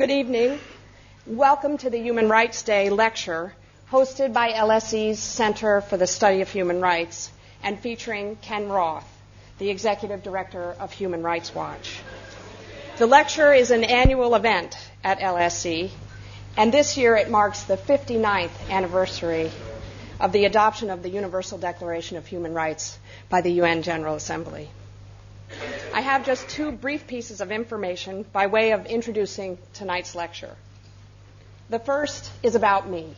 Good evening. Welcome to the Human Rights Day lecture hosted by LSE's Center for the Study of Human Rights and featuring Ken Roth, the Executive Director of Human Rights Watch. The lecture is an annual event at LSE, and this year it marks the 59th anniversary of the adoption of the Universal Declaration of Human Rights by the UN General Assembly. I have just two brief pieces of information by way of introducing tonight's lecture. The first is about me.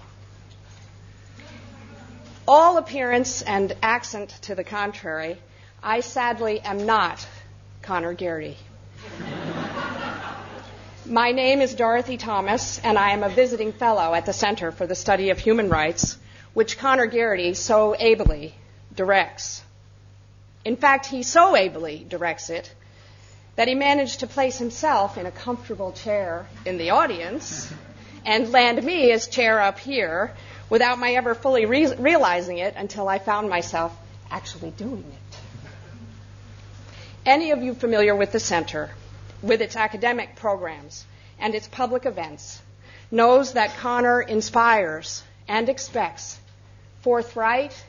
All appearance and accent to the contrary, I sadly am not Conor Gearty. My name is Dorothy Thomas, and I am a visiting fellow at the Center for the Study of Human Rights, which Conor Gearty so ably directs. In fact, he so ably directs it that he managed to place himself in a comfortable chair in the audience and land me as chair up here without my ever fully re- realizing it until I found myself actually doing it. Any of you familiar with the center, with its academic programs and its public events, knows that Conor inspires and expects forthright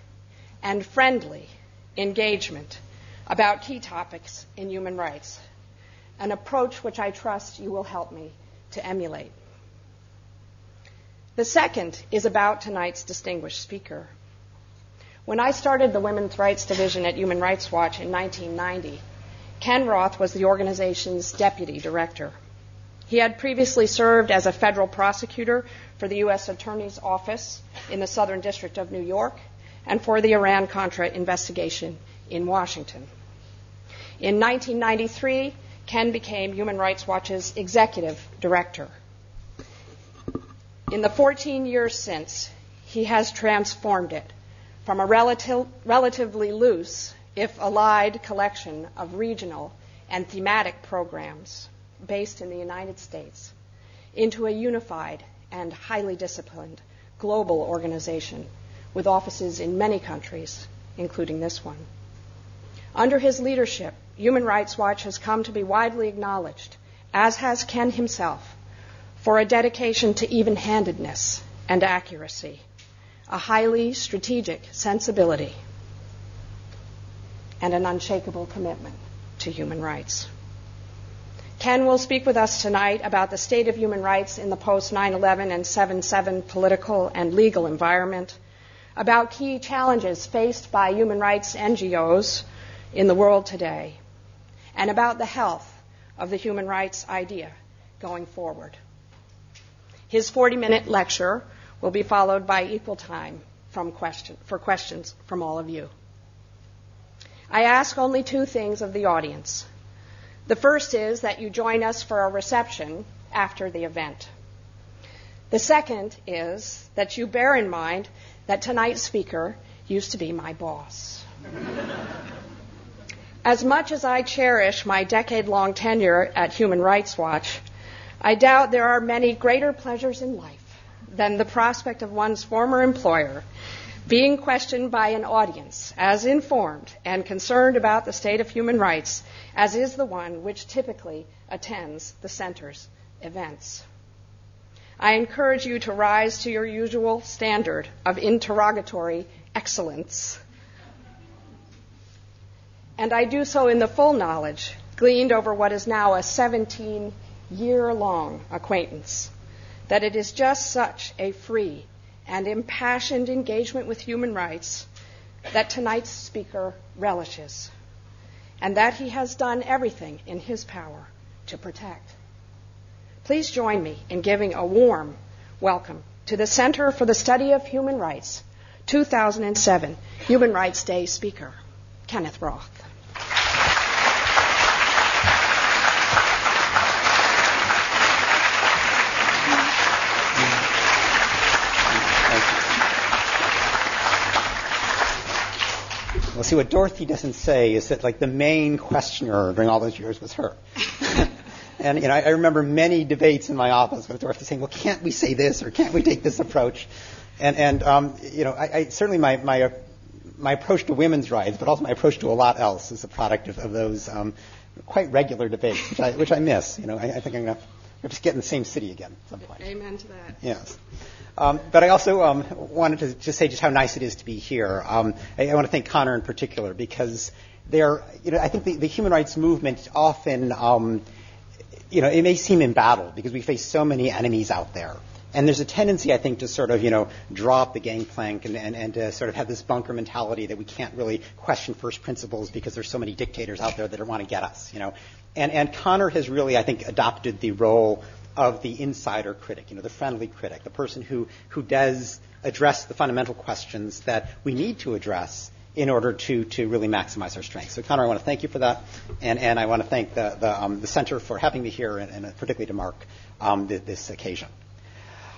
and friendly engagement about key topics in human rights, an approach which I trust you will help me to emulate. The second is about tonight's distinguished speaker. When I started the Women's Rights Division at Human Rights Watch in 1990, Ken Roth was the organization's deputy director. He had previously served as a federal prosecutor for the U.S. Attorney's Office in the Southern District of New York and for the Iran Contra investigation in Washington. In 1993, Ken became Human Rights Watch's executive director. In the 14 years since, he has transformed it from a relative, relatively loose, if allied, collection of regional and thematic programs based in the United States into a unified and highly disciplined global organization with offices in many countries, including this one. Under his leadership, Human Rights Watch has come to be widely acknowledged, as has Ken himself, for a dedication to even handedness and accuracy, a highly strategic sensibility, and an unshakable commitment to human rights. Ken will speak with us tonight about the state of human rights in the post 9 11 and 7 7 political and legal environment, about key challenges faced by human rights NGOs in the world today, and about the health of the human rights idea going forward. His 40 minute lecture will be followed by equal time question, for questions from all of you. I ask only two things of the audience. The first is that you join us for a reception after the event. The second is that you bear in mind that tonight's speaker used to be my boss. as much as I cherish my decade long tenure at Human Rights Watch, I doubt there are many greater pleasures in life than the prospect of one's former employer being questioned by an audience as informed and concerned about the state of human rights as is the one which typically attends the center's events. I encourage you to rise to your usual standard of interrogatory excellence. And I do so in the full knowledge gleaned over what is now a 17 year long acquaintance that it is just such a free and impassioned engagement with human rights that tonight's speaker relishes, and that he has done everything in his power to protect. Please join me in giving a warm welcome to the Center for the Study of Human Rights 2007 Human Rights Day speaker, Kenneth Roth. Well, see, what Dorothy doesn't say is that, like, the main questioner during all those years was her. And you know, I, I remember many debates in my office with Dorothy saying, "Well, can't we say this or can't we take this approach?" And and um, you know, I, I certainly my my my approach to women's rights, but also my approach to a lot else, is a product of, of those um, quite regular debates, which I which I miss. You know, I, I think I'm going to just get in the same city again at some point. Amen to that. Yes. Um, but I also um, wanted to just say just how nice it is to be here. Um, I, I, want to thank Conor in particular because they're, you know, I think the, the human rights movement often, um, you know, it may seem embattled because we face so many enemies out there. And there's a tendency, I think, to sort of, you know, drop the gangplank and, and, and to sort of have this bunker mentality that we can't really question first principles because there's so many dictators out there that want to get us, you know. And, and Conor has really, I think, adopted the role of the insider critic, you know, the friendly critic, the person who, who does address the fundamental questions that we need to address in order to, to really maximize our strengths. So, Conor, I want to thank you for that, and, and I want to thank the, the, um, the Center for having me here, and, and particularly to Mark, um, th- this occasion.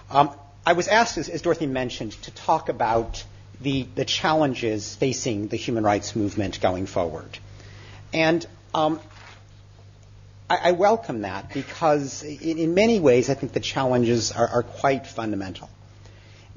Um, I was asked, as, as, Dorothy mentioned, to talk about the, the challenges facing the human rights movement going forward. And um, I, I welcome that because in, in, many ways I think the challenges are, are quite fundamental.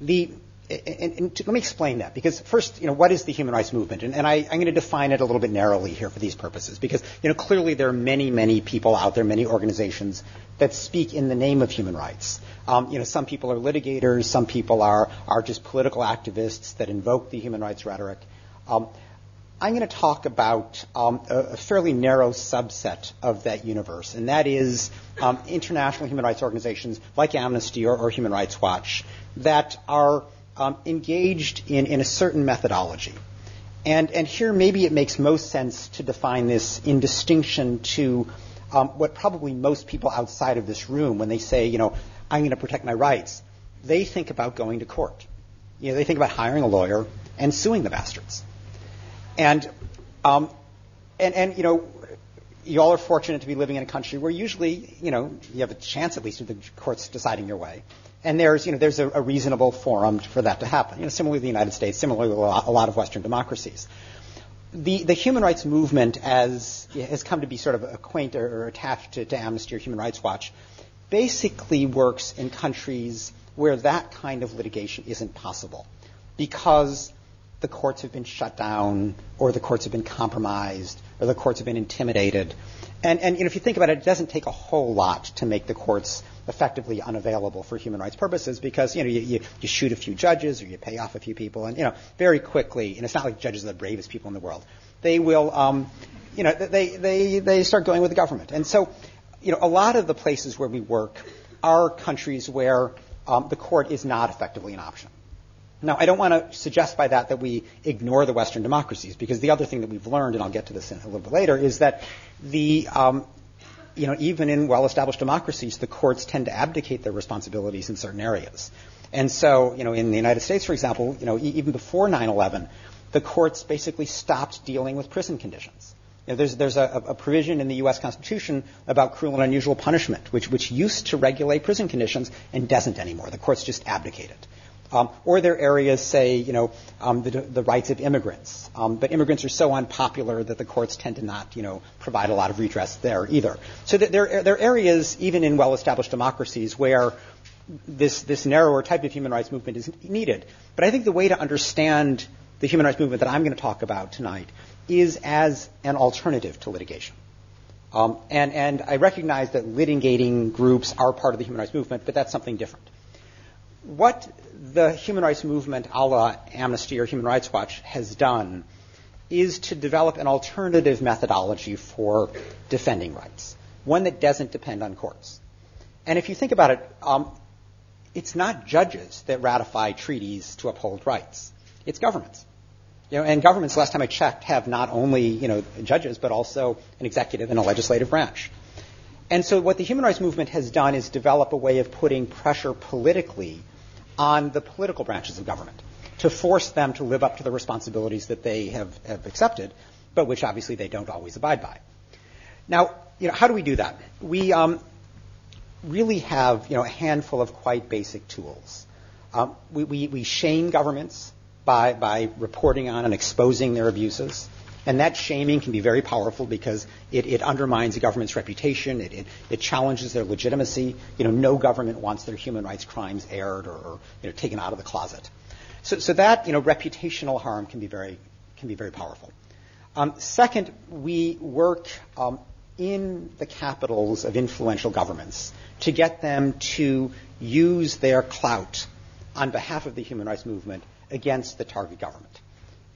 The, and, and to, let me explain that because first, you know, what is the human rights movement? And, and I, am going to define it a little bit narrowly here for these purposes because, you know, clearly there are many, many people out there, many organizations that speak in the name of human rights. Um, you know, some people are litigators, some people are, are just political activists that invoke the human rights rhetoric. Um, I'm going to talk about um, a, a, fairly narrow subset of that universe, and that is um, international human rights organizations like Amnesty or, or Human Rights Watch that are um, engaged in, in a certain methodology. And, and here, maybe it makes most sense to define this in distinction to um, what probably most people outside of this room, when they say, you know, I'm going to protect my rights, they think about going to court. You know, they think about hiring a lawyer and suing the bastards. And, um, and, and, you know, you all are fortunate to be living in a country where usually, you know, you have a chance at least of the courts deciding your way. And there's, you know, there's a, a reasonable forum for that to happen. You know, similarly, the United States, similarly, a lot, a lot of Western democracies. The, the human rights movement as has come to be sort of acquainted or attached to, to Amnesty or Human Rights Watch basically works in countries where that kind of litigation isn't possible because the courts have been shut down, or the courts have been compromised, or the courts have been intimidated. And, and you know, if you think about it, it doesn't take a whole lot to make the courts effectively unavailable for human rights purposes because you know you, you, you, shoot a few judges or you pay off a few people, and you know very quickly. And it's not like judges are the bravest people in the world. They will, um, you know, they they they start going with the government. And so, you know, a lot of the places where we work are countries where um, the court is not effectively an option. Now, I don't want to suggest by that that we ignore the Western democracies, because the other thing that we've learned, and I'll get to this a little bit later, is that the, um, you know, even in well-established democracies, the courts tend to abdicate their responsibilities in certain areas. And so, you know, in the United States, for example, you know, e- even before 9/11, the courts basically stopped dealing with prison conditions. You know, there's, there's a, a, provision in the U.S. Constitution about cruel and unusual punishment, which, which used to regulate prison conditions and doesn't anymore. The courts just abdicate it. Um, or there are areas, say, you know, um, the, the, rights of immigrants. Um, but immigrants are so unpopular that the courts tend to not, you know, provide a lot of redress there either. So there, there are areas, even in well-established democracies, where this, this narrower type of human rights movement is needed. But I think the way to understand the human rights movement that I'm going to talk about tonight is as an alternative to litigation. Um, and, and I recognize that litigating groups are part of the human rights movement, but that's something different what the human rights movement, a la Amnesty or Human Rights Watch, has done is to develop an alternative methodology for defending rights, one that doesn't depend on courts. And if you think about it, um, it's not judges that ratify treaties to uphold rights. It's governments. You know, and governments, last time I checked, have not only you know judges but also an executive and a legislative branch. And so what the human rights movement has done is develop a way of putting pressure politically on the political branches of government to force them to live up to the responsibilities that they have, have accepted, but which obviously they don't always abide by. Now, you know, how do we do that? We um, really have you know, a handful of quite basic tools. Um, we, we, we shame governments by, by reporting on and exposing their abuses. And that shaming can be very powerful because it, it undermines the government's reputation. It, it, it, challenges their legitimacy. You know, no government wants their human rights crimes aired or, or you know, taken out of the closet. So, so that you know, reputational harm can be very, can be very powerful. Um, second, we work um, in the capitals of influential governments to get them to use their clout on behalf of the human rights movement against the target government.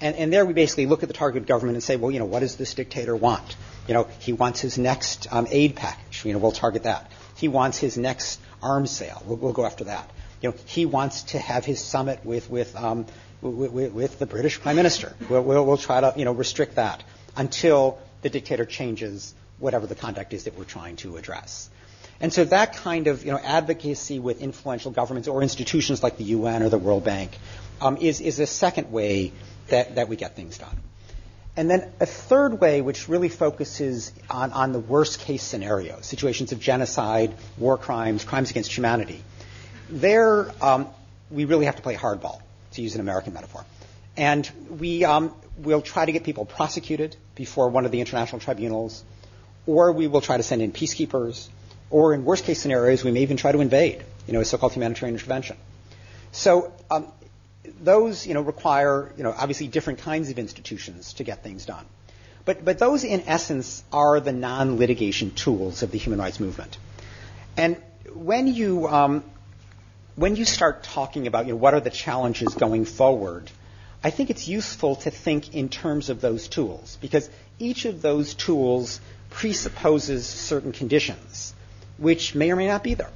And, and, there we basically look at the target government and say, well, you know, what does this dictator want? You know, he wants his next um, aid package. You know, we'll target that. He wants his next arms sale. We'll, we'll, go after that. You know, he wants to have his summit with with um, with, with, the British Prime Minister. We'll, we'll, we'll try to you know restrict that until the dictator changes whatever the conduct is that we're trying to address. And so that kind of you know, advocacy with influential governments or institutions like the UN or the World Bank um, is, is a second way that, that we get things done. And then a third way, which really focuses on, on the worst case scenarios, situations of genocide, war crimes, crimes against humanity. There, um, we really have to play hardball, to use an American metaphor. And we um, will try to get people prosecuted before one of the international tribunals, or we will try to send in peacekeepers, or in worst case scenarios, we may even try to invade, you know, a so-called humanitarian intervention. So um, those, you know, require, you know, obviously different kinds of institutions to get things done. But, but those, in essence, are the non-litigation tools of the human rights movement. And when you, um, when you start talking about, you know, what are the challenges going forward, I think it's useful to think in terms of those tools because each of those tools presupposes certain conditions which may or may not be there.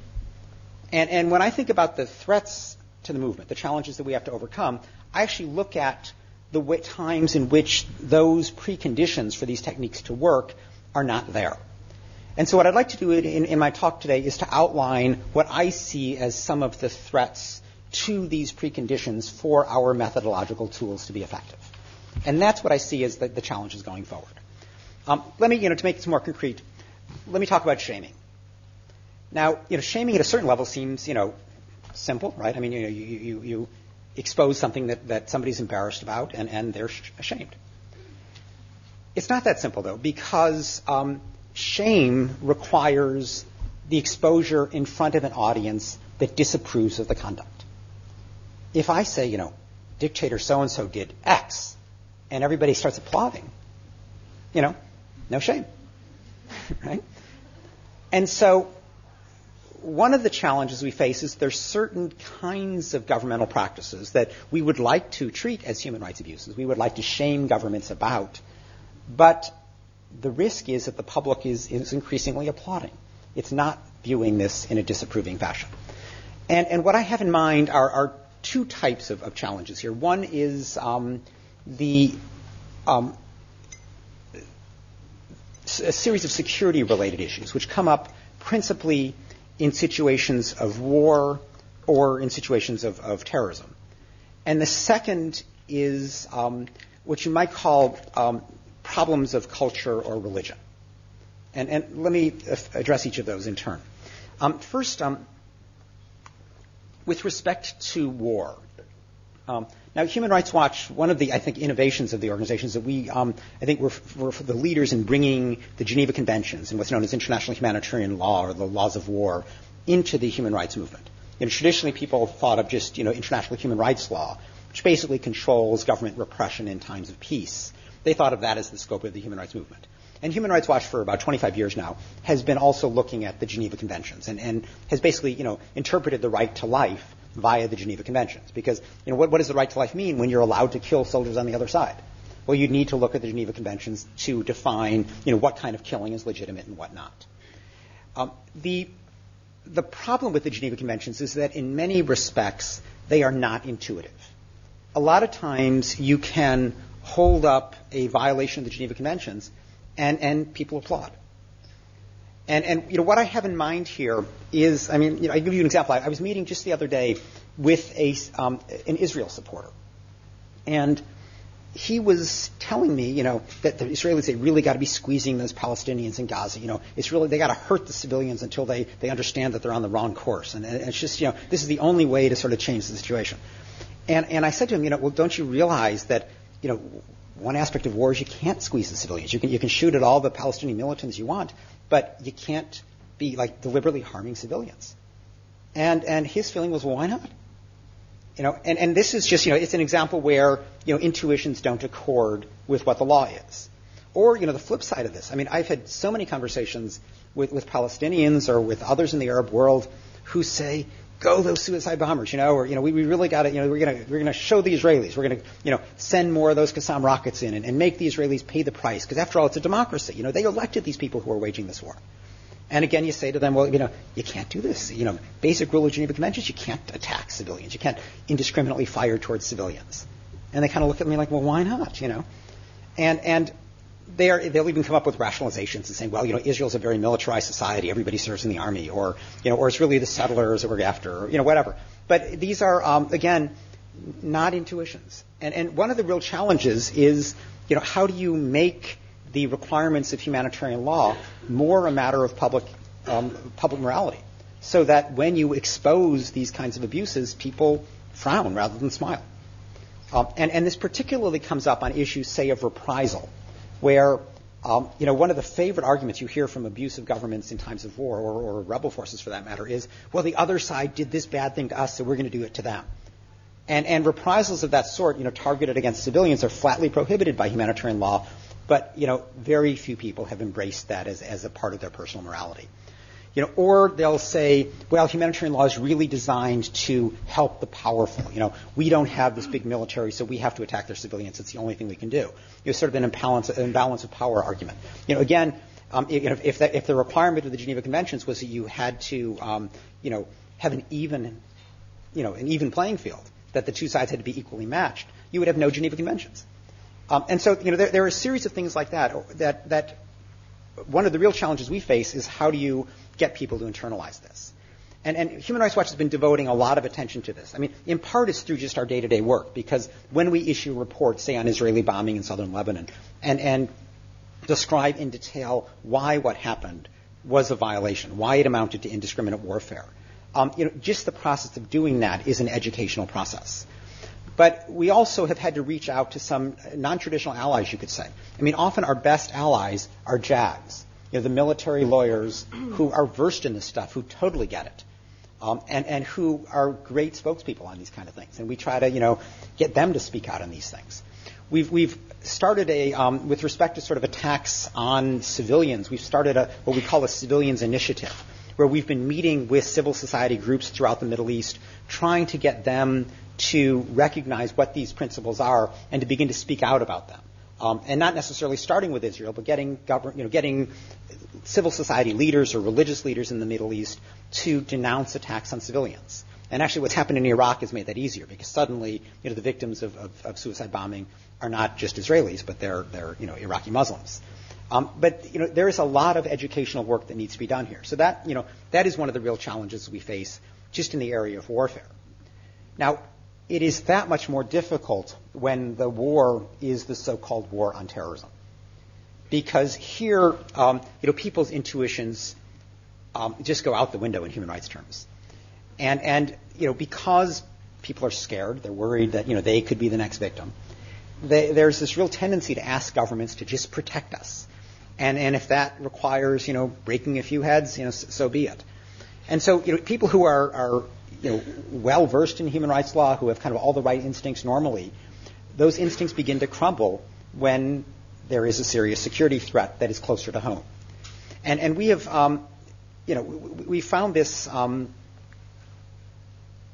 And, and when I think about the threats to the movement, the challenges that we have to overcome, I actually look at the w- times in which those preconditions for these techniques to work are not there. And so what I'd like to do in, in, my talk today is to outline what I see as some of the threats to these preconditions for our methodological tools to be effective. And that's what I see as the, the challenges going forward. Um, let me, you know, to make this more concrete, let me talk about shaming. Now, you know, shaming at a certain level seems, you know, simple, right? I mean, you know, you, you, you expose something that, that somebody's embarrassed about and, and they're ashamed. It's not that simple, though, because um, shame requires the exposure in front of an audience that disapproves of the conduct. If I say, you know, dictator so and so did X, and everybody starts applauding, you know, no shame. right? And so one of the challenges we face is there's certain kinds of governmental practices that we would like to treat as human rights abuses. We would like to shame governments about. But the risk is that the public is, is increasingly applauding. It's not viewing this in a disapproving fashion. And, and what I have in mind are, are two types of, of, challenges here. One is um, the um, a series of security related issues, which come up principally in situations of war or in situations of, of terrorism. And the second is um, what you might call um, problems of culture or religion. And, and, let me address each of those in turn. Um, first, um, with respect to war, um, now, Human Rights Watch, one of the, I think, innovations of the organization is that we, um, I think, we're, we're the leaders in bringing the Geneva Conventions and what's known as international humanitarian law or the laws of war into the human rights movement. You know, traditionally, people thought of just, you know, international human rights law, which basically controls government repression in times of peace. They thought of that as the scope of the human rights movement. And Human Rights Watch for about 25 years now has been also looking at the Geneva Conventions and, and has basically, you know, interpreted the right to life via the Geneva Conventions. Because, you know, what, what does the right to life mean when you're allowed to kill soldiers on the other side? Well, you need to look at the Geneva Conventions to define, you know, what kind of killing is legitimate and what not. Um, the, the problem with the Geneva Conventions is that in many respects, they are not intuitive. A lot of times you can hold up a violation of the Geneva Conventions and, and people applaud. And, and you know, what I have in mind here is, I mean, you know, I give you an example. I, I was meeting just the other day with a, um, an Israel supporter. And he was telling me, you know, that the Israelis, they really got to be squeezing those Palestinians in Gaza. You know, it's really, they got to hurt the civilians until they, they understand that they're on the wrong course. And, and it's just, you know, this is the only way to sort of change the situation. And, and I said to him, you know, well, don't you realize that, you know, one aspect of war is you can't squeeze the civilians. You can, you can shoot at all the Palestinian militants you want, but you can't be like deliberately harming civilians. And and his feeling was, well, why not? You know, and, and this is just, you know, it's an example where, you know, intuitions don't accord with what the law is. Or, you know, the flip side of this. I mean, I've had so many conversations with, with Palestinians or with others in the Arab world who say, go those suicide bombers, you know, or, you know, we, we really got to, you know, we're to, we're to show the Israelis. We're to, you know, send more of those Qassam rockets in and, and make the Israelis pay the price. Because after all, it's a democracy. You know, they elected these people who are waging this war. And again, you say to them, well, you know, you can't do this. You know, basic rule of Geneva Conventions, you can't attack civilians. You can't indiscriminately fire towards civilians. And they kind of look at me like, well, why not? You know, and and they are, they'll even come up with rationalizations and saying, well, you know, Israel's a very militarized society. Everybody serves in the army, or you know, or it's really the settlers that we're after, or you know, whatever. But these are um, again not intuitions. And and one of the real challenges is, you know, how do you make the requirements of humanitarian law more a matter of public um, public morality, so that when you expose these kinds of abuses, people frown rather than smile. Um, and, and this particularly comes up on issues, say, of reprisal where um, you know, one of the favorite arguments you hear from abusive governments in times of war, or, or rebel forces for that matter, is, well, the other side did this bad thing to us, so we're going to do it to them. And, and reprisals of that sort, you know, targeted against civilians are flatly prohibited by humanitarian law, but, you know, very few people have embraced that as, as a part of their personal morality. You know, or they'll say, well, humanitarian law is really designed to help the powerful. You know, we don't have this big military, so we have to attack their civilians. It's the only thing we can do. You know, sort of an imbalance, an imbalance of power argument. You know, again, um, if, that, if the requirement of the Geneva Conventions was that you had to, um, you know, have an even, you know, an even playing field, that the two sides had to be equally matched, you would have no Geneva Conventions. Um, and so, you know, there, there, are a series of things like that that that one of the real challenges we face is how do you get people to internalize this? And, and, Human Rights Watch has been devoting a lot of attention to this. I mean, in part it's through just our day-to-day work because when we issue reports, say on Israeli bombing in southern Lebanon, and, and describe in detail why what happened was a violation, why it amounted to indiscriminate warfare, um, you know, just the process of doing that is an educational process. But we also have had to reach out to some non-traditional allies, you could say. I mean, often our best allies are JAGs, you know, the military lawyers who are versed in this stuff, who totally get it, um, and, and who are great spokespeople on these kind of things. And we try to, you know, get them to speak out on these things. We've, we've started a, um, with respect to sort of attacks on civilians, we've started a, what we call a civilians initiative, where we've been meeting with civil society groups throughout the Middle East, trying to get them to recognize what these principles are and to begin to speak out about them. Um, and not necessarily starting with Israel, but getting, you know, getting civil society leaders or religious leaders in the Middle East to denounce attacks on civilians. And actually, what's happened in Iraq has made that easier because suddenly, you know, the victims of, of, of suicide bombing are not just Israelis, but they're, they're you know, Iraqi Muslims. Um, but you know, there is a lot of educational work that needs to be done here. So that, you know, that is one of the real challenges we face just in the area of warfare. Now, it is that much more difficult when the war is the so-called war on terrorism. Because here, um, you know, people's intuitions um, just go out the window in human rights terms. And, and, you know, because people are scared, they're worried that, you know, they could be the next victim, they, there's this real tendency to ask governments to just protect us. And, and if that requires, you know, breaking a few heads, you know, so, so be it. And so, you know, people who are, are you know, well versed in human rights law, who have kind of all the right instincts normally, those instincts begin to crumble when there is a serious security threat that is closer to home. And, and we have, um, you know, we, we found this um,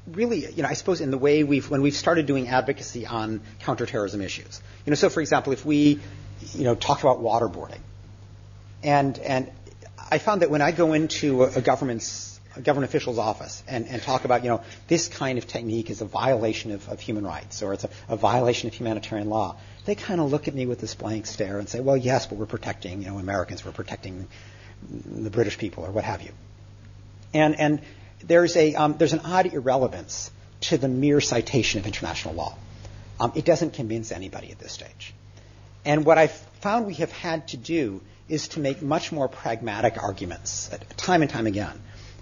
really, you know, I suppose in the way we've, when we've started doing advocacy on counterterrorism issues. You know, so for example, if we, you know, talk about waterboarding, and, and I found that when I go into a, a government's government official's office and, and talk about, you know, this kind of technique is a violation of, of human rights or it's a, a violation of humanitarian law, they kind of look at me with this blank stare and say, well, yes, but we're protecting, you know, Americans, we're protecting the British people or what have you. And, and there's, a, um, there's an odd irrelevance to the mere citation of international law. Um, it doesn't convince anybody at this stage. And what I've found we have had to do is to make much more pragmatic arguments, time and time again,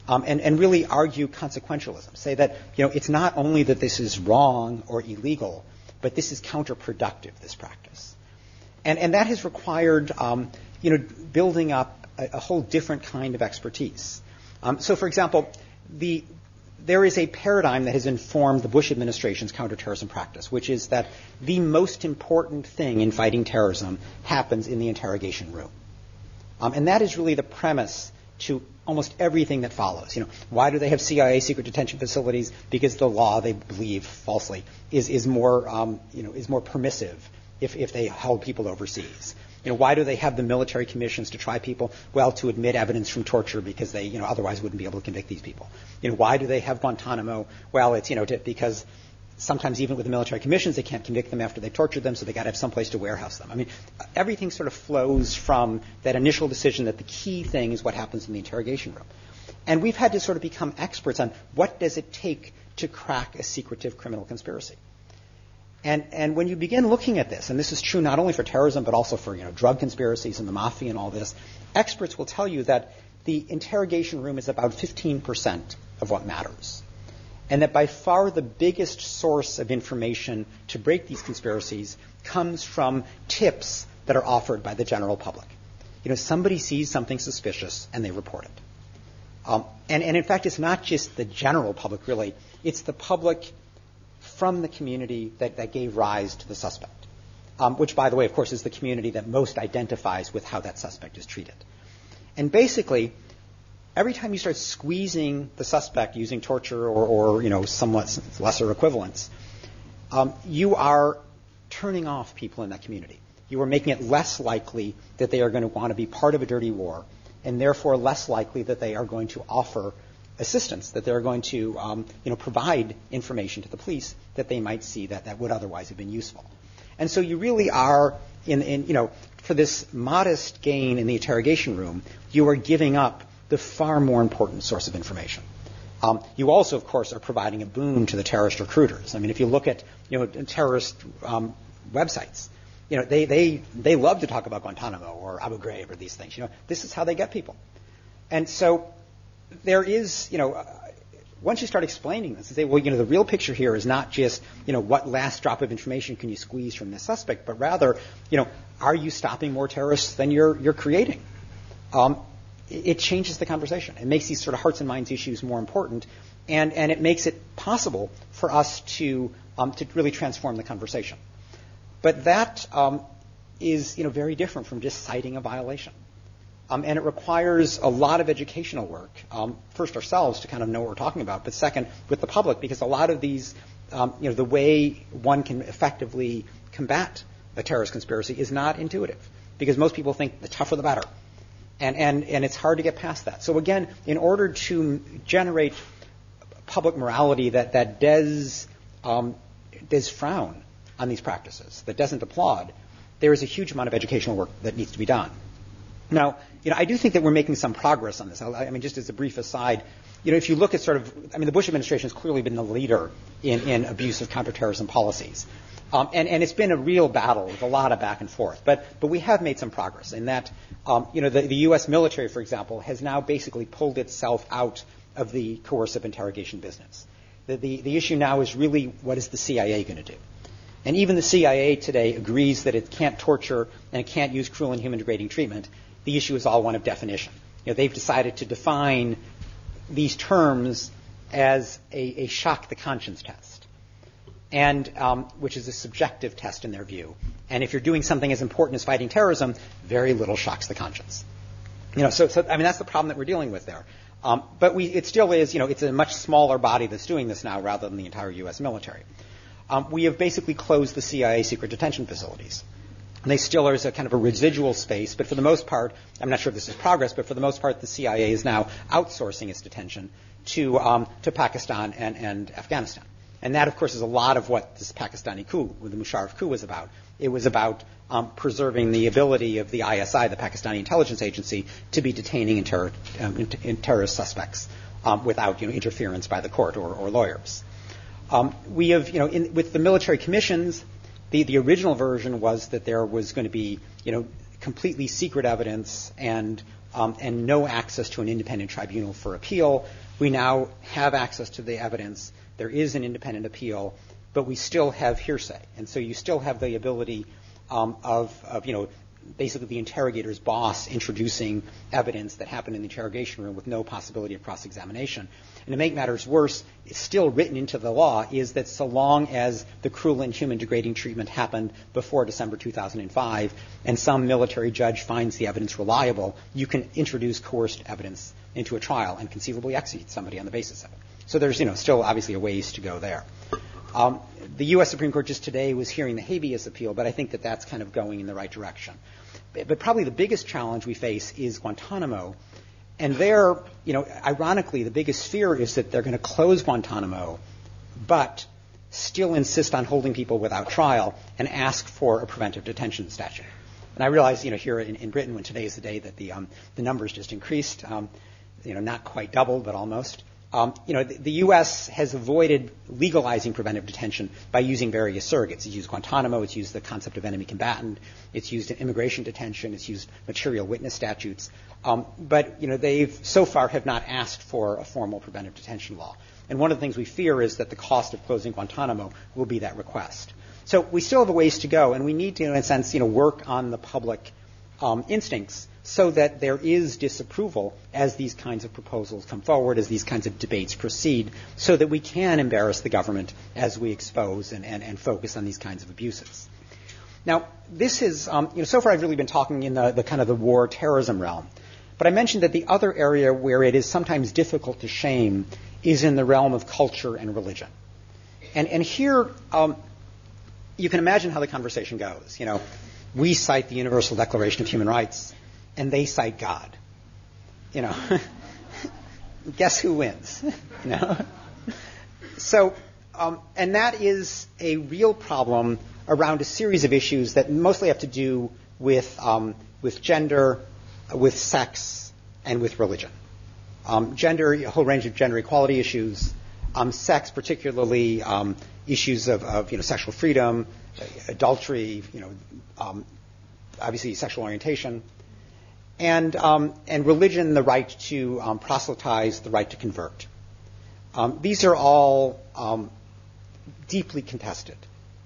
um, and, and really argue consequentialism. Say that you know it's not only that this is wrong or illegal, but this is counterproductive. This practice, and and that has required um, you know building up a, a, whole different kind of expertise. Um, so, for example, the there is a paradigm that has informed the Bush administration's counterterrorism practice, which is that the most important thing in fighting terrorism happens in the interrogation room. Um, and that is really the premise to almost everything that follows. You know, why do they have CIA secret detention facilities? Because the law, they believe falsely, is, is more um, you know is more permissive if, if they held people overseas. You know, why do they have the military commissions to try people? Well, to admit evidence from torture because they, you know, otherwise wouldn't be able to convict these people. You know, why do they have Guantanamo? Well, it's, you know, to, because sometimes even with the military commissions, they can't convict them after they've tortured them, so they got to have some place to warehouse them. I mean, everything sort of flows from that initial decision that the key thing is what happens in the interrogation room. And we've had to sort of become experts on what does it take to crack a secretive criminal conspiracy. And, and when you begin looking at this, and this is true not only for terrorism, but also for you know, drug conspiracies and the mafia and all this, experts will tell you that the interrogation room is about 15% of what matters. And that by far the biggest source of information to break these conspiracies comes from tips that are offered by the general public. You know, somebody sees something suspicious and they report it. Um, and, and in fact, it's not just the general public, really. It's the public from the community that, that gave rise to the suspect, um, which, by the way, of course, is the community that most identifies with how that suspect is treated. And basically, every time you start squeezing the suspect using torture or, or you know, somewhat lesser equivalents, um, you are turning off people in that community. You are making it less likely that they are going to want to be part of a dirty war, and therefore less likely that they are going to offer assistance, that they're going to um, you know, provide information to the police that they might see that, that would otherwise have been useful. And so you really are, in, in, you know, for this modest gain in the interrogation room, you are giving up the far more important source of information. Um, you also, of course, are providing a boon to the terrorist recruiters. I mean, if you look at you know terrorist um, websites, you know they, they they love to talk about Guantanamo or Abu Ghraib or these things. You know, this is how they get people. And so there is, you know, uh, once you start explaining this and say, well, you know, the real picture here is not just, you know, what last drop of information can you squeeze from this suspect, but rather, you know, are you stopping more terrorists than you're, you're creating? Um, it changes the conversation. It makes these sort of hearts and minds issues more important, and, and it makes it possible for us to, um, to really transform the conversation. But that um, is, you know, very different from just citing a violation. Um, and it requires a lot of educational work. Um, first, ourselves to kind of know what we're talking about, but second, with the public, because a lot of these, um, you know, the way one can effectively combat a terrorist conspiracy is not intuitive, because most people think the tougher the better. And, and, and it's hard to get past that. So again, in order to generate public morality that, that does, um, does frown on these practices, that doesn't applaud, there is a huge amount of educational work that needs to be done. Now, you know, I do think that we're making some progress on this. I mean, just as a brief aside, you know, if you look at sort of, I mean, the Bush administration has clearly been the leader in, in abusive counterterrorism policies. Um, and, and, it's been a real battle with a lot of back and forth. But, but we have made some progress in that, um, you know, the, the, U.S. military, for example, has now basically pulled itself out of the coercive interrogation business. The, the, the issue now is really what is the CIA going to do? And even the CIA today agrees that it can't torture and it can't use cruel and human degrading treatment the issue is all one of definition. You know, they've decided to define these terms as a, a shock the conscience test, and um, which is a subjective test in their view. And if you're doing something as important as fighting terrorism, very little shocks the conscience. You know, so, so I mean that's the problem that we're dealing with there. Um, but we, it still is, you know, it's a much smaller body that's doing this now rather than the entire U.S. military. Um, we have basically closed the CIA secret detention facilities. And they still are a kind of a residual space, but for the most part, I'm not sure if this is progress, but for the most part, the CIA is now outsourcing its detention to, um, to Pakistan and, and Afghanistan. And that, of course, is a lot of what this Pakistani coup, the Musharraf coup, was about. It was about um, preserving the ability of the ISI, the Pakistani intelligence agency, to be detaining in terror, um, in, in terrorist suspects um, without you know, interference by the court or, or lawyers. Um, we have, you know, in, with the military commissions, the, the original version was that there was going to be, you know, completely secret evidence and um, and no access to an independent tribunal for appeal. We now have access to the evidence. There is an independent appeal, but we still have hearsay, and so you still have the ability um, of, you know basically the interrogator's boss introducing evidence that happened in the interrogation room with no possibility of cross examination. And to make matters worse, it's still written into the law is that so long as the cruel and human degrading treatment happened before December 2005 and some military judge finds the evidence reliable, you can introduce coerced evidence into a trial and conceivably execute somebody on the basis of it. So there's, you know, still obviously a ways to go there. Um, the U.S. Supreme Court just today was hearing the habeas appeal, but I think that that's kind of going in the right direction. But probably the biggest challenge we face is Guantanamo. And there, you know, ironically, the biggest fear is that they're going to close Guantanamo, but still insist on holding people without trial and ask for a preventive detention statute. And I realize, you know, here in, in Britain, when today is the day that the um, the numbers just increased, um, you know, not quite doubled, but almost. Um, you know, the, U.S. has avoided legalizing preventive detention by using various surrogates. It's used Guantanamo. It's used the concept of enemy combatant. It's used immigration detention. It's used material witness statutes. Um, but you know, they've so far have not asked for a formal preventive detention law. And one of the things we fear is that the cost of closing Guantanamo will be that request. So we still have a ways to go, and we need to, in a sense, you know, work on the public um, instincts so that there is disapproval as these kinds of proposals come forward, as these kinds of debates proceed, so that we can embarrass the government as we expose and, and, and focus on these kinds of abuses. Now, this is, um, you know, so far I've really been talking in the, the kind of the war terrorism realm. But I mentioned that the other area where it is sometimes difficult to shame is in the realm of culture and religion. And, and here, um, you can imagine how the conversation goes. You know, we cite the Universal Declaration of Human Rights, and they cite God. You know, guess who wins? you know, so um, and that is a real problem around a series of issues that mostly have to do with um, with gender, with sex, and with religion. Um, gender, a whole range of gender equality issues, um, sex, particularly um, issues of, of, you know sexual freedom, adultery, you know, um, obviously sexual orientation, and, um, and religion, the right to um, proselytize, the right to convert. Um, these are all um, deeply contested,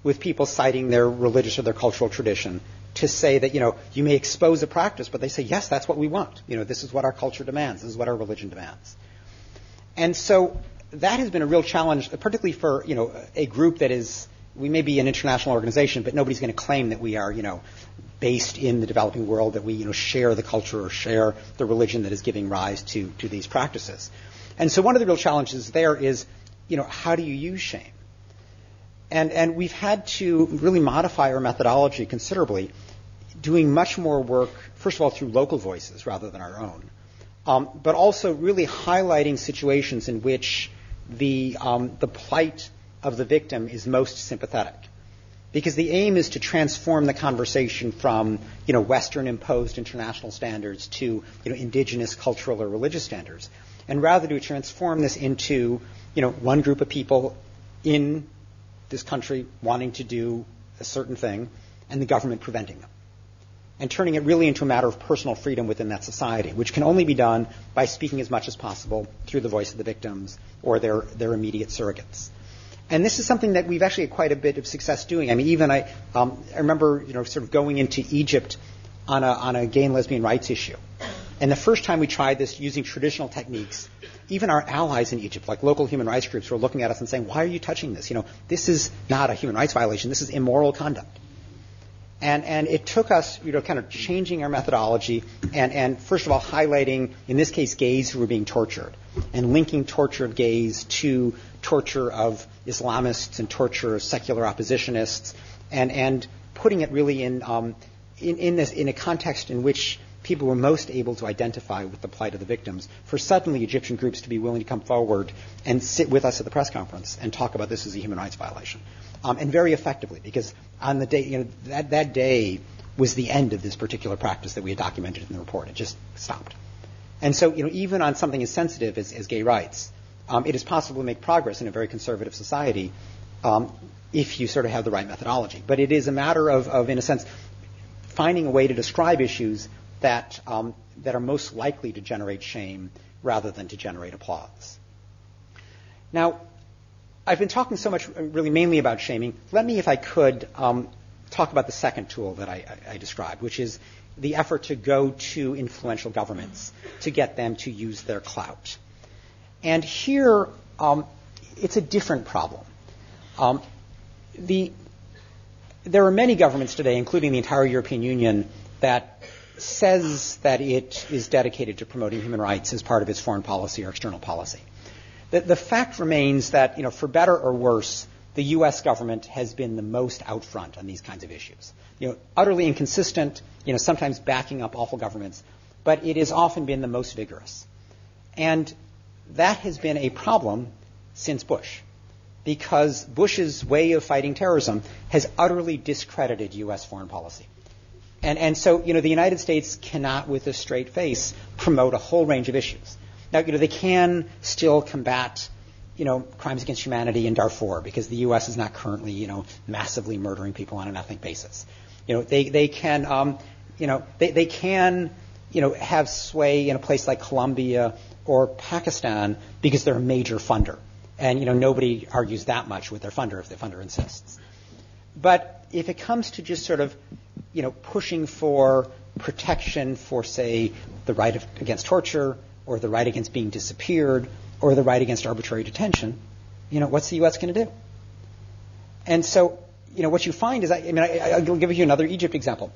with people citing their religious or their cultural tradition to say that you know you may expose a practice, but they say yes, that's what we want. You know, this is what our culture demands. This is what our religion demands. And so that has been a real challenge, particularly for you know a group that is we may be an international organization, but nobody's going to claim that we are you know based in the developing world, that we you know, share the culture or share the religion that is giving rise to, to these practices. And so one of the real challenges there is, you know, how do you use shame? And, and we've had to really modify our methodology considerably, doing much more work, first of all, through local voices rather than our own, um, but also really highlighting situations in which the, um, the plight of the victim is most sympathetic because the aim is to transform the conversation from you know Western imposed international standards to you know indigenous cultural or religious standards, and rather to transform this into you know one group of people in this country wanting to do a certain thing, and the government preventing them, and turning it really into a matter of personal freedom within that society, which can only be done by speaking as much as possible through the voice of the victims or their their immediate surrogates. And this is something that we've actually had quite a bit of success doing. I mean, even I, um, I remember, you know, sort of going into Egypt on a, on a gay and lesbian rights issue. And the first time we tried this using traditional techniques, even our allies in Egypt, like local human rights groups, were looking at us and saying, why are you touching this? You know, this is not a human rights violation. This is immoral conduct. And, and it took us, you know, kind of changing our methodology and, and first of all highlighting, in this case, gays who were being tortured and linking torture of gays to torture of Islamists and torture of secular oppositionists, and, and putting it really in, um, in, in, this, in a context in which people were most able to identify with the plight of the victims, for suddenly Egyptian groups to be willing to come forward and sit with us at the press conference and talk about this as a human rights violation. Um, and very effectively, because on the day, you know, that, that day was the end of this particular practice that we had documented in the report. It just stopped. And so, you know, even on something as sensitive as, as gay rights, um, it is possible to make progress in a very conservative society um, if you sort of have the right methodology. But it is a matter of, of in a sense, finding a way to describe issues that, um, that are most likely to generate shame rather than to generate applause. Now, I've been talking so much, really mainly about shaming. Let me, if I could, um, talk about the second tool that I, I, I described, which is the effort to go to influential governments to get them to use their clout. And here, um, it's a different problem. Um, the, there are many governments today, including the entire European Union, that says that it is dedicated to promoting human rights as part of its foreign policy or external policy. The, the fact remains that, you know, for better or worse, the U.S. government has been the most out front on these kinds of issues. You know, utterly inconsistent, you know, sometimes backing up awful governments, but it has often been the most vigorous. And that has been a problem since Bush, because Bush's way of fighting terrorism has utterly discredited U.S. foreign policy. And, and so, you know, the United States cannot, with a straight face, promote a whole range of issues. Now, you know, they can still combat you know, crimes against humanity in Darfur because the U.S. is not currently, you know, massively murdering people on an ethnic basis. You know, they, they can, um, you know, they, they can, you know, have sway in a place like Colombia or Pakistan because they're a major funder. And, you know, nobody argues that much with their funder if the funder insists. But if it comes to just sort of, you know, pushing for protection for, say, the right of, against torture or the right against being disappeared or the right against arbitrary detention, you know, what's the U.S. going to do? And so, you know, what you find is, I, I mean, I, will give you another Egypt example.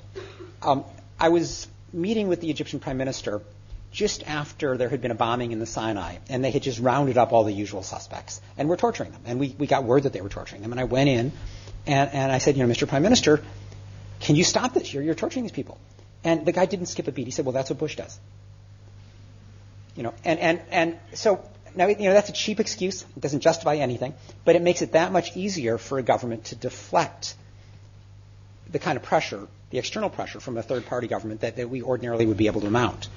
Um, I was meeting with the Egyptian prime minister just after there had been a bombing in the Sinai, and they had just rounded up all the usual suspects, and were torturing them. And we, we got word that they were torturing them. And I went in, and, and I said, you know, Mr. Prime Minister, can you stop this? You're, you're torturing these people. And the guy didn't skip a beat. He said, well, that's what Bush does. You know, and, and, and so now, you know, that's a cheap excuse. It doesn't justify anything, but it makes it that much easier for a government to deflect the kind of pressure, the external pressure from a third party government that, that we ordinarily would be able to mount.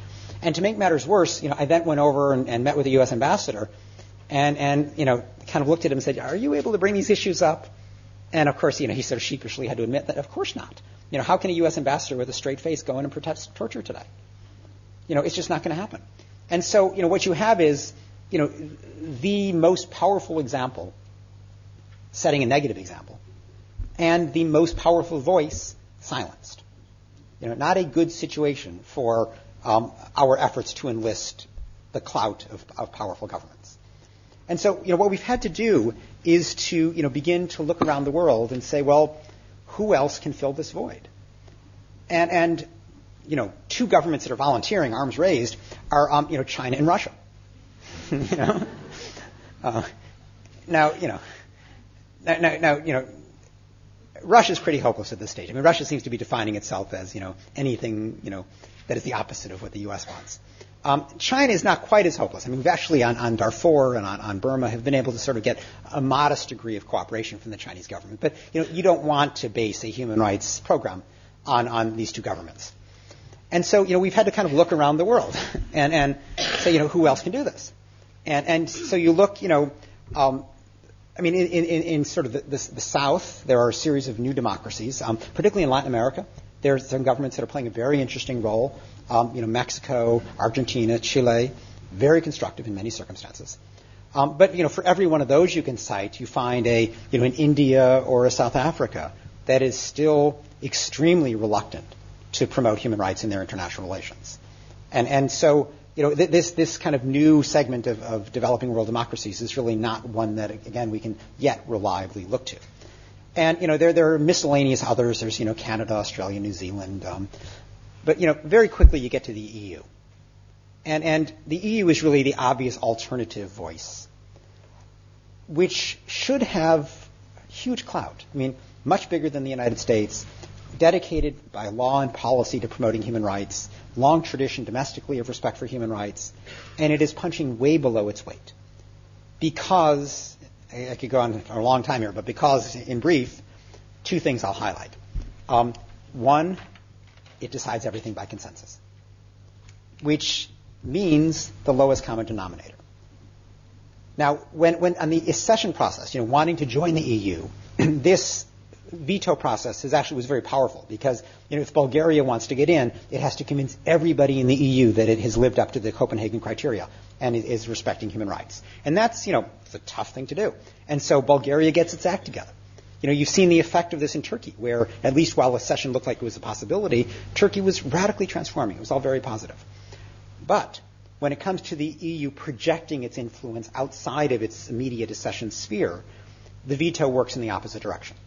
And to make matters worse, you know, I then went over and, and met with the U.S. ambassador and, and, you know, kind of looked at him and said, are you able to bring these issues up? And of course, you know, he sort of sheepishly had to admit that, of course not. You know, how can a U.S. ambassador with a straight face go in and protest torture today? You know, it's just not going to happen. And so, you know, what you have is you know, the most powerful example, setting a negative example, and the most powerful voice silenced. You know, not a good situation for um, our efforts to enlist the clout of, of powerful governments. And so, you know, what we've had to do is to, you know, begin to look around the world and say, well, who else can fill this void? And, and you know, two governments that are volunteering, arms raised, are, um, you know, China and Russia. you know. Uh, now, you know, now, now, now, you know, Russia's pretty hopeless at this stage. I mean, Russia seems to be defining itself as, you know, anything, you know, that is the opposite of what the U.S. wants. Um, China is not quite as hopeless. I mean, we've actually on, on Darfur and on, on, Burma have been able to sort of get a modest degree of cooperation from the Chinese government. But you know, you don't want to base a human rights program on, on these two governments. And so, you know, we've had to kind of look around the world and, and say, you know, who else can do this? And, and so you look, you know, um, I mean, in, in, in sort of the, the, the, South, there are a series of new democracies, um, particularly in Latin America. There are some governments that are playing a very interesting role. Um, you know, Mexico, Argentina, Chile, very constructive in many circumstances. Um, but you know, for every one of those you can cite, you find a you know an India or a South Africa that is still extremely reluctant to promote human rights in their international relations. And and so you know, th- this, this kind of new segment of, of developing world democracies is really not one that, again, we can yet reliably look to. And, you know, there, there are miscellaneous others. There's, you know, Canada, Australia, New Zealand. Um, but, you know, very quickly you get to the EU. And, and the EU is really the obvious alternative voice, which should have huge clout. I mean, much bigger than the United States, dedicated by law and policy to promoting human rights, long tradition domestically of respect for human rights, and it is punching way below its weight. Because, I could go on for a long time here, but because, in brief, two things I'll highlight. Um, one, it decides everything by consensus, which means the lowest common denominator. Now, when, when on the accession process, you know, wanting to join the EU, this veto process is actually was very powerful because you know, if Bulgaria wants to get in, it has to convince everybody in the EU that it has lived up to the Copenhagen criteria and is respecting human rights. And that's, you know, it's a tough thing to do. And so Bulgaria gets its act together. you know, you've seen the effect of this in Turkey, where at least while accession looked like it was a possibility, Turkey was radically transforming. It was all very positive. But when it comes to the EU projecting its influence outside of its immediate accession sphere, the veto works in the opposite direction.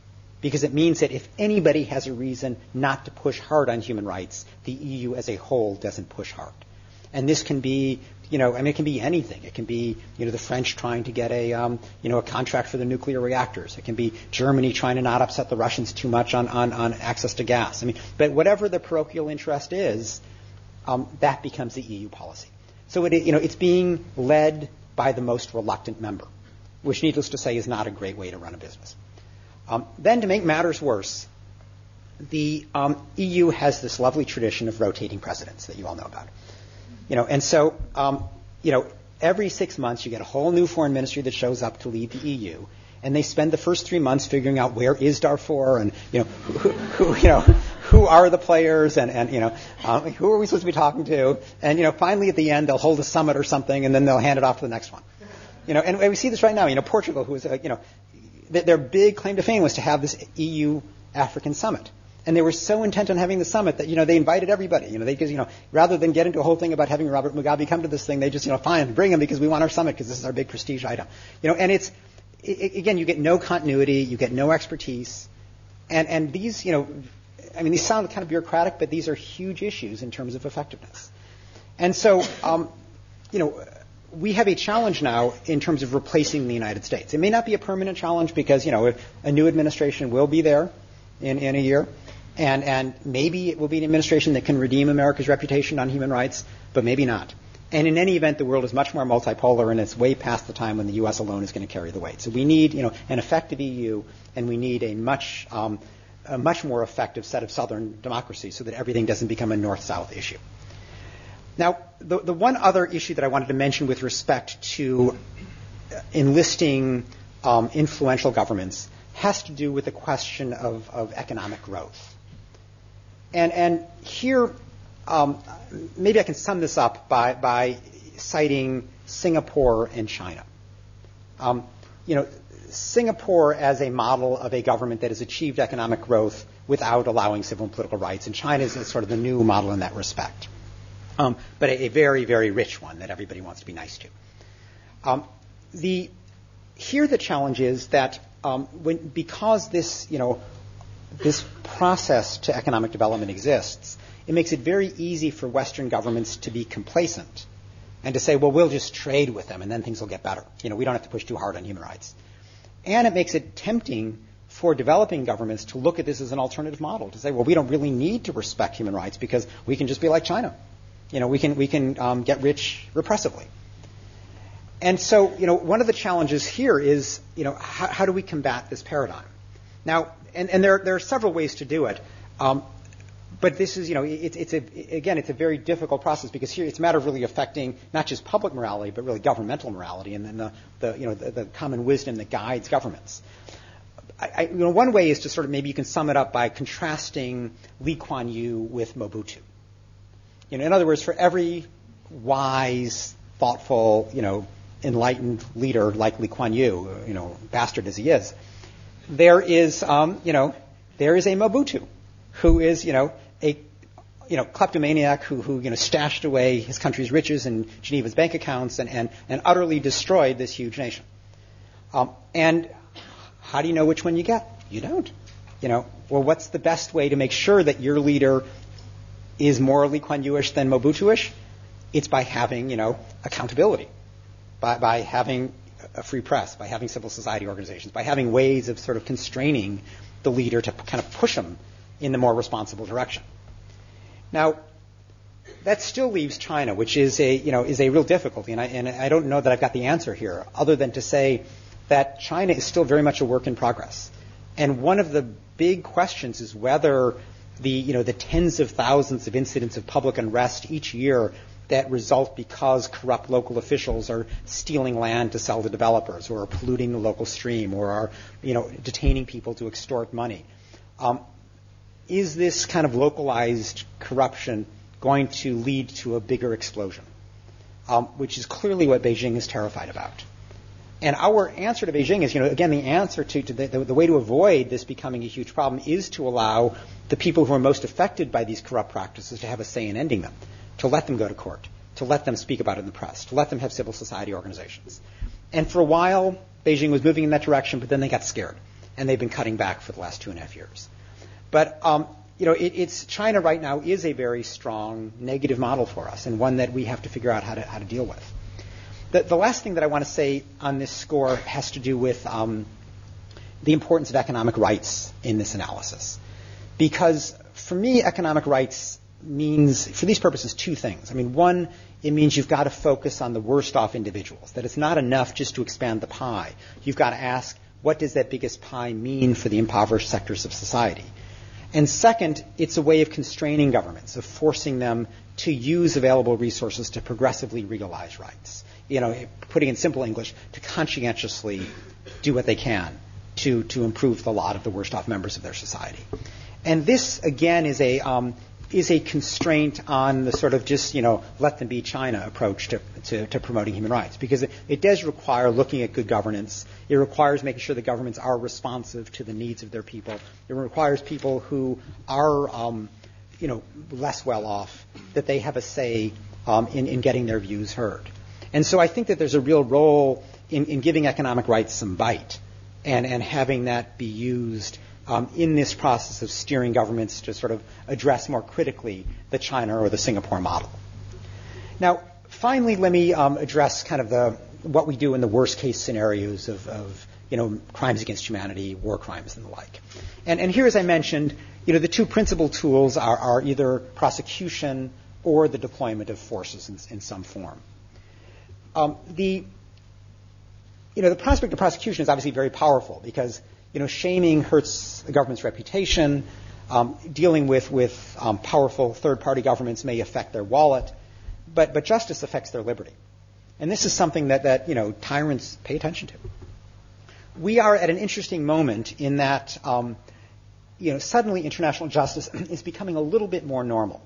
Because it means that if anybody has a reason not to push hard on human rights, the EU as a whole doesn't push hard. And this can be, you know, I mean, it can be anything. It can be, you know, the French trying to get a, um, you know, a contract for the nuclear reactors. It can be Germany trying to not upset the Russians too much on, on, on access to gas. I mean, but whatever the parochial interest is, um, that becomes the EU policy. So it, you know, it's being led by the most reluctant member, which, needless to say, is not a great way to run a business. Um, then, to make matters worse, the um, EU has this lovely tradition of rotating presidents that you all know about. You know, and so, um, you know, every six months you get a whole new foreign ministry that shows up to lead the EU, and they spend the first three months figuring out where is Darfur and you know who, who you know who are the players and and you know um, who are we supposed to be talking to, and you know finally at the end they'll hold a summit or something, and then they'll hand it off to the next one. You know, and we see this right now. You know, Portugal, who is you know, their big claim to fame was to have this EU African summit and they were so intent on having the summit that you know they invited everybody. You know, they you know rather than get into a whole thing about having Robert Mugabe come to this thing, they just you know fine bring him because we want our summit because this is our big prestige item. You know, and it's it, again you get no continuity, you get no expertise, and and these you know, I mean these sound kind of bureaucratic, but these are huge issues in terms of effectiveness. And so um, you know we have a challenge now in terms of replacing the United States. It may not be a permanent challenge because, you know, a new administration will be there in, in a year. And, and maybe it will be an administration that can redeem America's reputation on human rights, but maybe not. And in any event, the world is much more multipolar, and it's way past the time when the U.S. alone is going to carry the weight. So we need, you know, an effective EU, and we need a much, um, a much more effective set of southern democracies, so that everything doesn't become a north-south issue. Now, the, the one other issue that I wanted to mention with respect to enlisting um, influential governments has to do with the question of, of economic growth. And, and here, um, maybe I can sum this up by, by citing Singapore and China. Um, you know, Singapore as a model of a government that has achieved economic growth without allowing civil and political rights, and China is sort of the new model in that respect. Um, but a, a, very, very rich one that everybody wants to be nice to. Um, the, here the challenge is that um, when, because this, you know, this process to economic development exists, it makes it very easy for Western governments to be complacent and to say, well, we'll just trade with them and then things will get better. You know, we don't have to push too hard on human rights. And it makes it tempting for developing governments to look at this as an alternative model, to say, well, we don't really need to respect human rights because we can just be like China. You know, we can, we can um, get rich repressively. And so, you know, one of the challenges here is, you know, how, how do we combat this paradigm? Now, and, and there, there are several ways to do it. Um, but this is, you know, it, it's a, again, it's a very difficult process because here it's a matter of really affecting not just public morality, but really governmental morality and then the, the you know, the, the common wisdom that guides governments. I, I, you know, one way is to sort of maybe you can sum it up by contrasting Lee Kuan Yew with Mobutu. You know, in other words, for every wise, thoughtful, you know, enlightened leader like Lee Kuan Yew, you know, bastard as he is, there is, um, you know, there is a Mobutu who is, you know, a you know, kleptomaniac who, who, you know, stashed away his country's riches in Geneva's bank accounts and, and, and utterly destroyed this huge nation. Um, and how do you know which one you get? You don't. You know, well, what's the best way to make sure that your leader is more Lee Kuan Yewish than Mobutuish? It's by having, you know, accountability, by, by having a free press, by having civil society organizations, by having ways of sort of constraining the leader to kind of push him in the more responsible direction. Now, that still leaves China, which is a you know is a real difficulty, and I, and I don't know that I've got the answer here, other than to say that China is still very much a work in progress. And one of the big questions is whether the you know the tens of thousands of incidents of public unrest each year that result because corrupt local officials are stealing land to sell to developers or are polluting the local stream or are you know, detaining people to extort money. Um, is this kind of localized corruption going to lead to a bigger explosion? Um, which is clearly what Beijing is terrified about. And our answer to Beijing is, you know, again, the answer to, to the, the, the, way to avoid this becoming a huge problem is to allow the people who are most affected by these corrupt practices to have a say in ending them, to let them go to court, to let them speak about it in the press, to let them have civil society organizations. And for a while, Beijing was moving in that direction, but then they got scared, and they've been cutting back for the last two and a half years. But um, you know, it, it's China right now is a very strong negative model for us, and one that we have to figure out how to how to deal with. The, the last thing that I want to say on this score has to do with um, the importance of economic rights in this analysis. Because for me, economic rights means, for these purposes, two things. I mean, one, it means you've got to focus on the worst off individuals, that it's not enough just to expand the pie. You've got to ask, what does that biggest pie mean for the impoverished sectors of society? And second, it's a way of constraining governments, of forcing them to use available resources to progressively realize rights you know, putting in simple English, to conscientiously do what they can to, to improve the lot of the worst off members of their society. And this, again, is a, um, is a constraint on the sort of just, you know, let them be China approach to, to, to promoting human rights. Because it, it, does require looking at good governance. It requires making sure the governments are responsive to the needs of their people. It requires people who are, um, you know, less well off, that they have a say um, in, in getting their views heard. And so I think that there's a real role in, in giving economic rights some bite and, and having that be used um, in this process of steering governments to sort of address more critically the China or the Singapore model. Now, finally, let me um, address kind of the what we do in the worst case scenarios of, of you know crimes against humanity, war crimes, and the like. And, and here, as I mentioned, you know the two principal tools are, are either prosecution or the deployment of forces in, in some form. Um, the you know the prospect of prosecution is obviously very powerful because you know shaming hurts the government's reputation. Um, dealing with with um, powerful third party governments may affect their wallet, but but justice affects their liberty, and this is something that that you know tyrants pay attention to. We are at an interesting moment in that um, you know suddenly international justice is becoming a little bit more normal.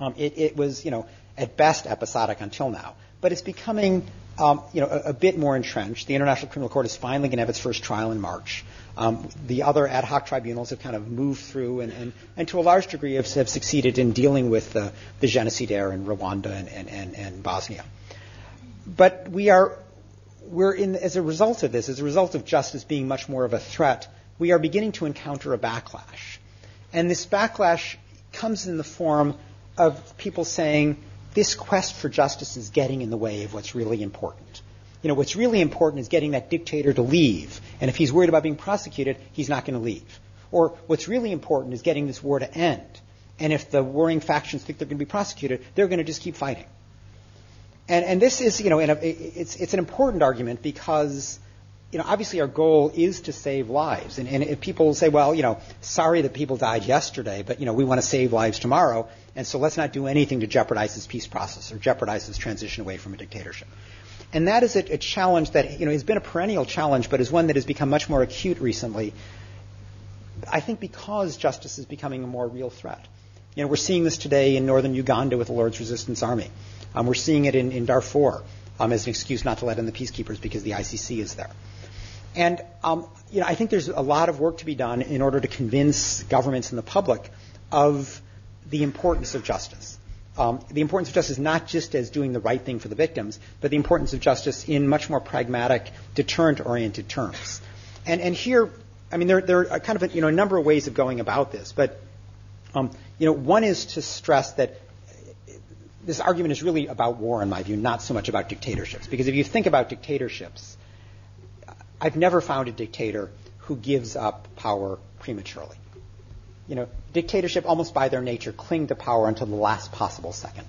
Um, it, it was you know at best episodic until now but it's becoming um, you know, a, a, bit more entrenched. The International Criminal Court is finally going to have its first trial in March. Um, the other ad hoc tribunals have kind of moved through and, and, and to a large degree have, have succeeded in dealing with the, the genocidaire in Rwanda and, and, and, and Bosnia. But we are, we're in, as a result of this, as a result of justice being much more of a threat, we are beginning to encounter a backlash. And this backlash comes in the form of people saying, this quest for justice is getting in the way of what's really important. You know, what's really important is getting that dictator to leave. And if he's worried about being prosecuted, he's not going to leave. Or what's really important is getting this war to end. And if the warring factions think they're going to be prosecuted, they're going to just keep fighting. And, and this is, you know, a, it's, it's an important argument because you know, obviously our goal is to save lives. And, and if people say, well, you know, sorry that people died yesterday, but, you know, we want to save lives tomorrow, and so let's not do anything to jeopardize this peace process or jeopardize this transition away from a dictatorship. And that is a, a challenge that, you know, has been a perennial challenge, but is one that has become much more acute recently. I think because justice is becoming a more real threat. You know, we're seeing this today in northern Uganda with the Lord's Resistance Army. Um, we're seeing it in, in Darfur um, as an excuse not to let in the peacekeepers because the ICC is there. And um, you know, I think there's a lot of work to be done in order to convince governments and the public of the importance of justice. Um, the importance of justice not just as doing the right thing for the victims, but the importance of justice in much more pragmatic, deterrent-oriented terms. And, and here, I mean, there, there are kind of a, you know, a number of ways of going about this, but um, you know, one is to stress that this argument is really about war, in my view, not so much about dictatorships. Because if you think about dictatorships, I've never found a dictator who gives up power prematurely. You know, dictatorship almost by their nature cling to power until the last possible second,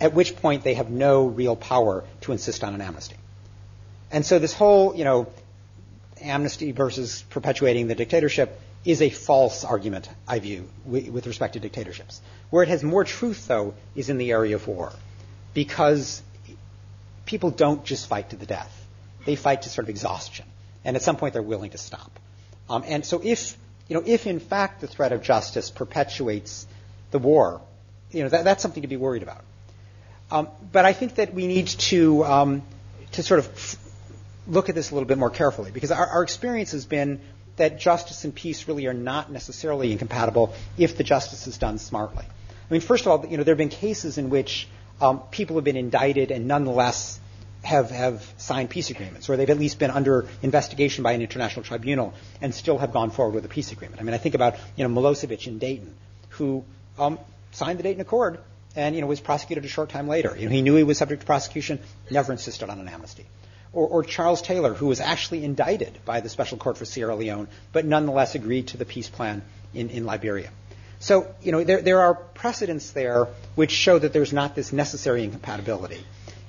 at which point they have no real power to insist on an amnesty. And so this whole, you know, amnesty versus perpetuating the dictatorship is a false argument, I view, with respect to dictatorships. Where it has more truth, though, is in the area of war. Because people don't just fight to the death. They fight to sort of exhaustion and at some point they're willing to stop. Um, and so if, you know, if in fact the threat of justice perpetuates the war, you know, that, that's something to be worried about. Um, but I think that we need to, um, to sort of f- look at this a little bit more carefully because our, our experience has been that justice and peace really are not necessarily incompatible if the justice is done smartly. I mean, first of all, you know, there have been cases in which um, people have been indicted and nonetheless have, have signed peace agreements, or they've at least been under investigation by an international tribunal and still have gone forward with a peace agreement. I mean, I think about you know Milosevic in Dayton, who um, signed the Dayton Accord and you know was prosecuted a short time later. You know, he knew he was subject to prosecution, never insisted on an amnesty. Or, or Charles Taylor, who was actually indicted by the Special Court for Sierra Leone, but nonetheless agreed to the peace plan in, in Liberia. So, you know, there, there are precedents there which show that there's not this necessary incompatibility.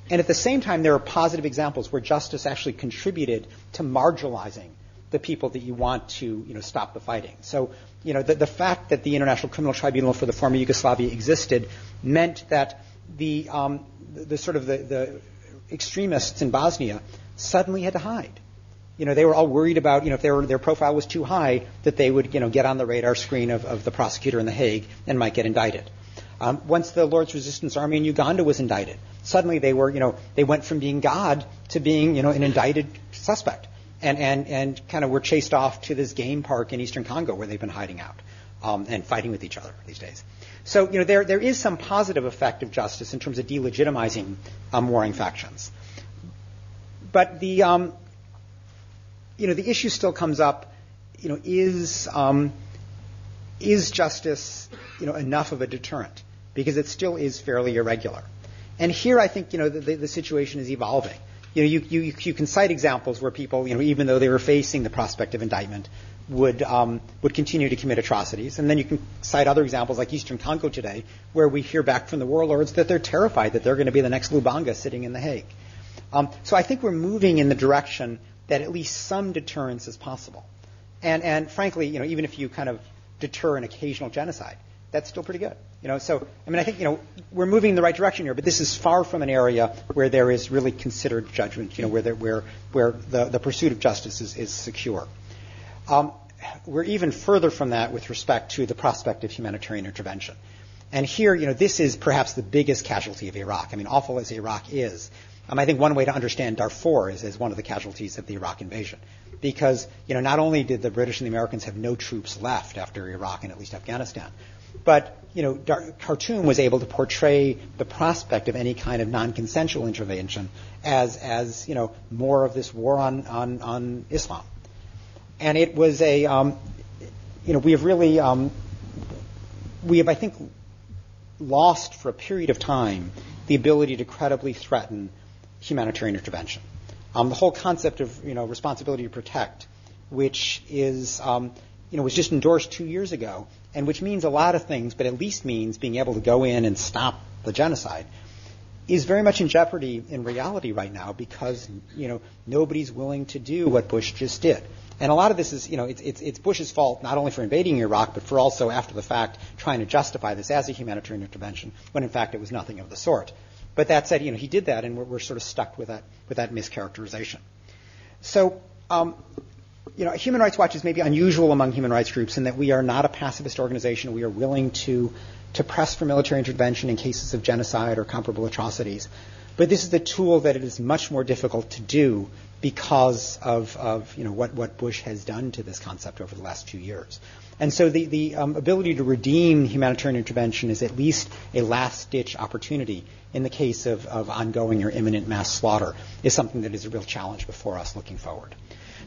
And at the same time, there are positive examples where justice actually contributed to marginalizing the people that you want to, you know, stop the fighting. So, you know, the, the fact that the International Criminal Tribunal for the former Yugoslavia existed meant that the, um, the, the sort of the, the extremists in Bosnia suddenly had to hide. You know, they were all worried about, you know, if their, their profile was too high, that they would, you know, get on the radar screen of, of the prosecutor in The Hague and might get indicted. Um, once the Lord's Resistance Army in Uganda was indicted, suddenly they were, you know, they went from being God to being, you know, an indicted suspect, and and and kind of were chased off to this game park in eastern Congo where they've been hiding out um, and fighting with each other these days. So, you know, there there is some positive effect of justice in terms of delegitimizing um, warring factions, but the um, you know the issue still comes up. You know, is um, is justice you know enough of a deterrent? because it still is fairly irregular. And here I think, you know, the, the situation is evolving. You know, you, you, you can cite examples where people, you know, even though they were facing the prospect of indictment, would um, would continue to commit atrocities. And then you can cite other examples like Eastern Congo today, where we hear back from the warlords that they're terrified that they're going to be the next Lubanga sitting in the Hague. Um, so I think we're moving in the direction that at least some deterrence is possible. And and frankly, you know, even if you kind of deter an occasional genocide, that's still pretty good. You know, so I mean, I think you know we're moving in the right direction here, but this is far from an area where there is really considered judgment. You know, where there, where where the, the pursuit of justice is, is secure. Um, we're even further from that with respect to the prospect of humanitarian intervention. And here, you know, this is perhaps the biggest casualty of Iraq. I mean, awful as Iraq is, um, I think one way to understand Darfur is as one of the casualties of the Iraq invasion. Because, you know, not only did the British and the Americans have no troops left after Iraq and at least Afghanistan, but you know, Dar- Khartoum was able to portray the prospect of any kind of non-consensual intervention as, as you know, more of this war on, on, on Islam. And it was a, um, you know, we have really, um, we have, I think, lost for a period of time the ability to credibly threaten humanitarian intervention. Um, the whole concept of, you know, responsibility to protect, which is, um, you know, was just endorsed two years ago, and which means a lot of things, but at least means being able to go in and stop the genocide, is very much in jeopardy in reality right now because you know nobody's willing to do what Bush just did. And a lot of this is, you know, it's, it's, it's Bush's fault not only for invading Iraq, but for also after the fact trying to justify this as a humanitarian intervention, when in fact it was nothing of the sort. But that said, you know, he did that, and we're, we're sort of stuck with that with that mischaracterization. So um, you know, Human Rights Watch is maybe unusual among human rights groups in that we are not a pacifist organization. We are willing to, to press for military intervention in cases of genocide or comparable atrocities. But this is a tool that it is much more difficult to do because of, of you know, what, what Bush has done to this concept over the last few years. And so the, the um, ability to redeem humanitarian intervention is at least a last ditch opportunity in the case of, of ongoing or imminent mass slaughter is something that is a real challenge before us looking forward.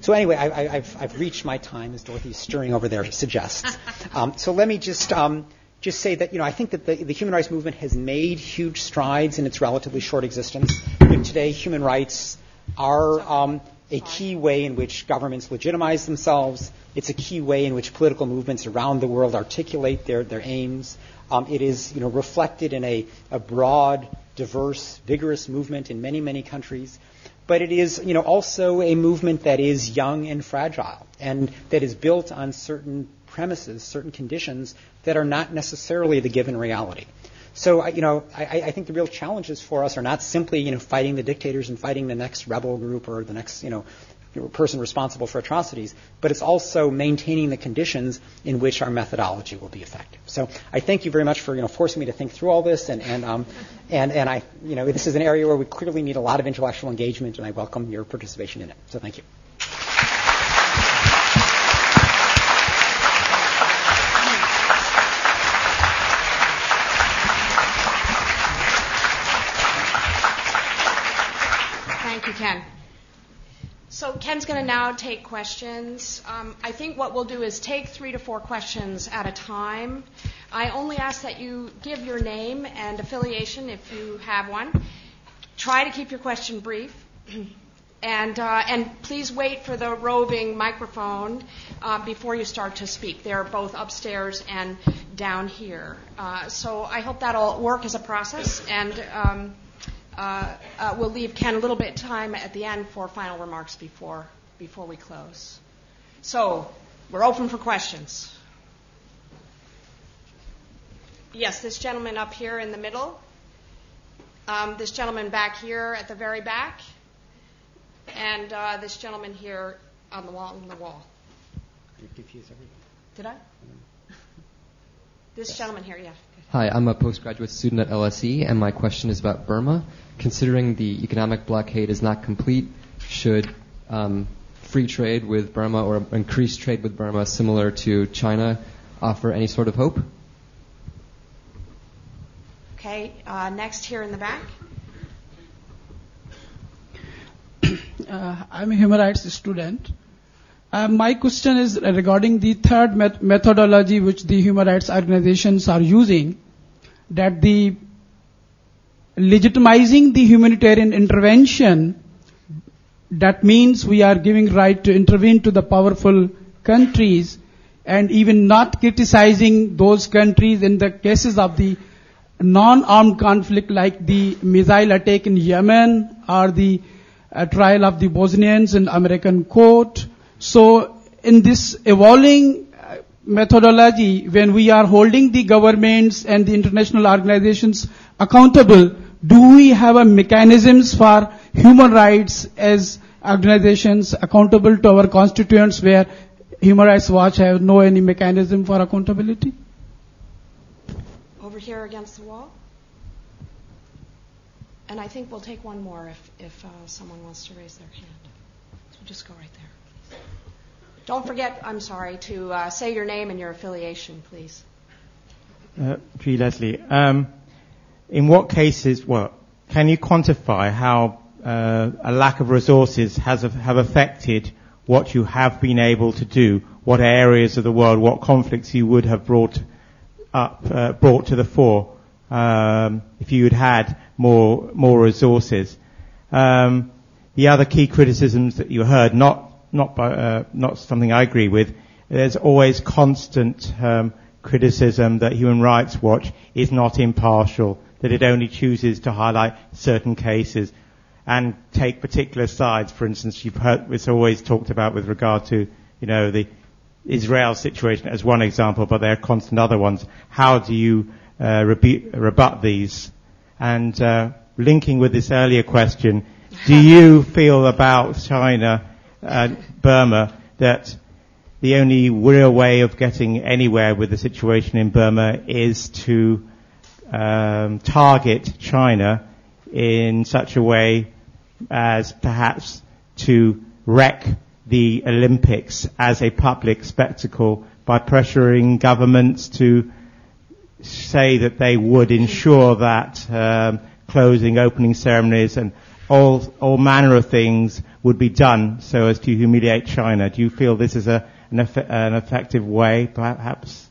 So anyway, I, have I've reached my time, as Dorothy's stirring over there suggests. Um, so let me just um, just say that you know I think that the, the, human rights movement has made huge strides in its relatively short existence. today, human rights are um, a key way in which governments legitimize themselves. It's a key way in which political movements around the world articulate their, their aims. Um, it is you know, reflected in a, a broad, diverse, vigorous movement in many, many countries but it is you know also a movement that is young and fragile and that is built on certain premises, certain conditions that are not necessarily the given reality. So you know, I, I, think the real challenges for us are not simply you know fighting the dictators and fighting the next rebel group or the next you know person responsible for atrocities, but it's also maintaining the conditions in which our methodology will be effective. So I thank you very much for you know forcing me to think through all this, and and um, and and I you know this is an area where we clearly need a lot of intellectual engagement, and I welcome your participation in it. So thank you. Thank you, Ken. So Ken's going to now take questions. Um, I think what we'll do is take three to four questions at a time. I only ask that you give your name and affiliation if you have one. Try to keep your question brief. And, uh, and please wait for the roving microphone uh, before you start to speak. They're both upstairs and down here. Uh, so I hope that'll work as a process. And um, we'll leave Ken a little bit of time at the end for final remarks before before we close. So we're open for questions. Yes, this gentleman up here in the middle. Um, this gentleman back here at the very back, and uh, this gentleman here on the wall. On the wall. You confuse everything. Did I? This yes. gentleman here, yeah. Hi, I'm a postgraduate student at LSE, and my question is about Burma considering the economic blockade is not complete, should um, free trade with Burma or increased trade with Burma, similar to China, offer any sort of hope? Okay, uh, next here in the back. Uh, I'm a human rights student. Uh, my question is regarding the third met- methodology which the human rights organizations are using, that the legitimizing the humanitarian intervention, that means we are giving right to intervene to the powerful countries and even not criticizing those countries in the cases of the non-armed conflict like the missile attack in Yemen or the uh, trial of the Bosnians in American court. So in this evolving uh, methodology, when we are holding the governments and the international organizations accountable, do we have a mechanisms for human rights as organizations accountable to our constituents where Human Rights Watch have no any mechanism for accountability? Over here against the wall. And I think we'll take one more if, if uh, someone wants to raise their hand. So just go right there. Don't forget, I'm sorry, to uh, say your name and your affiliation, please. Uh, G. Leslie. Um, in what cases, well, can you quantify how uh, a lack of resources has have affected what you have been able to do? What areas of the world, what conflicts you would have brought up, uh, brought to the fore um, if you had had more more resources? Um, the other key criticisms that you heard, not not by, uh, not something I agree with. There's always constant um, criticism that Human Rights Watch is not impartial that it only chooses to highlight certain cases and take particular sides. For instance, you've heard it's always talked about with regard to, you know, the Israel situation as one example, but there are constant other ones. How do you uh, rebu- rebut these? And uh, linking with this earlier question, do you feel about China, and Burma, that the only real way of getting anywhere with the situation in Burma is to um, target China in such a way as perhaps to wreck the Olympics as a public spectacle by pressuring governments to say that they would ensure that um, closing, opening ceremonies, and all all manner of things would be done so as to humiliate China. Do you feel this is a an, eff- an effective way, perhaps?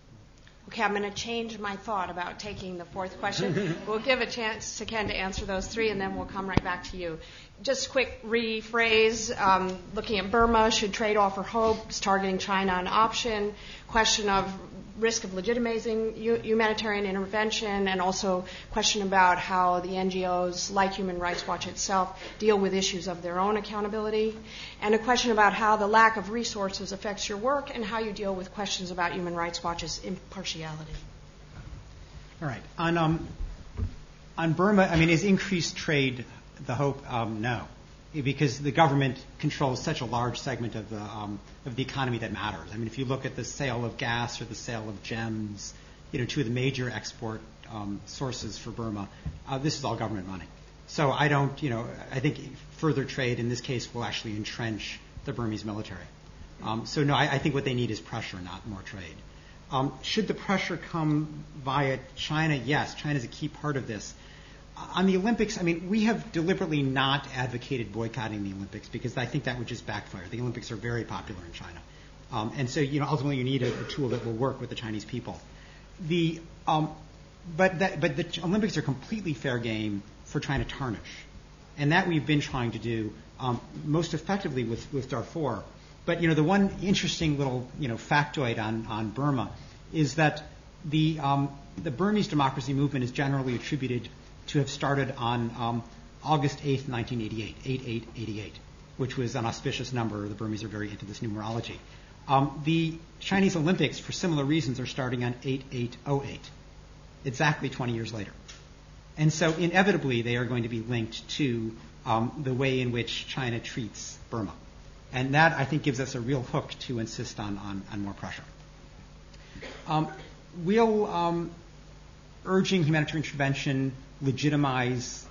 Okay, I'm going to change my thought about taking the fourth question. we'll give a chance to Ken to answer those three, and then we'll come right back to you. Just quick rephrase. Um, looking at Burma, should trade offer hope? Is targeting China an option? Question of risk of legitimizing humanitarian intervention, and also question about how the NGOs, like Human Rights Watch itself, deal with issues of their own accountability, and a question about how the lack of resources affects your work and how you deal with questions about Human Rights Watch's impartiality. All right. On um, on Burma, I mean, is increased trade the hope? Um, no, because the government controls such a large segment of the um, of the economy that matters. I mean, if you look at the sale of gas or the sale of gems, you know, two of the major export um, sources for Burma, uh, this is all government money. So I don't, you know, I think further trade in this case will actually entrench the Burmese military. Um, so no, I, I, think what they need is pressure, not more trade. Um, should the pressure come via China? Yes, China is a key part of this on the Olympics, I mean, we have deliberately not advocated boycotting the Olympics because I think that would just backfire. The Olympics are very popular in China. Um, and so, you know, ultimately you need a, a, tool that will work with the Chinese people. The, um, but, that, but the Olympics are completely fair game for trying to tarnish. And that we've been trying to do um, most effectively with, with Darfur. But, you know, the one interesting little, you know, factoid on, on Burma is that the, um, the Burmese democracy movement is generally attributed to have started on um, August 8th, 1988, 8888, which was an auspicious number. The Burmese are very into this numerology. Um, the Chinese Olympics, for similar reasons, are starting on 8808, exactly 20 years later. And so inevitably they are going to be linked to um, the way in which China treats Burma. And that, I think, gives us a real hook to insist on, on, on more pressure. Um, we'll um, urging humanitarian intervention legitimize,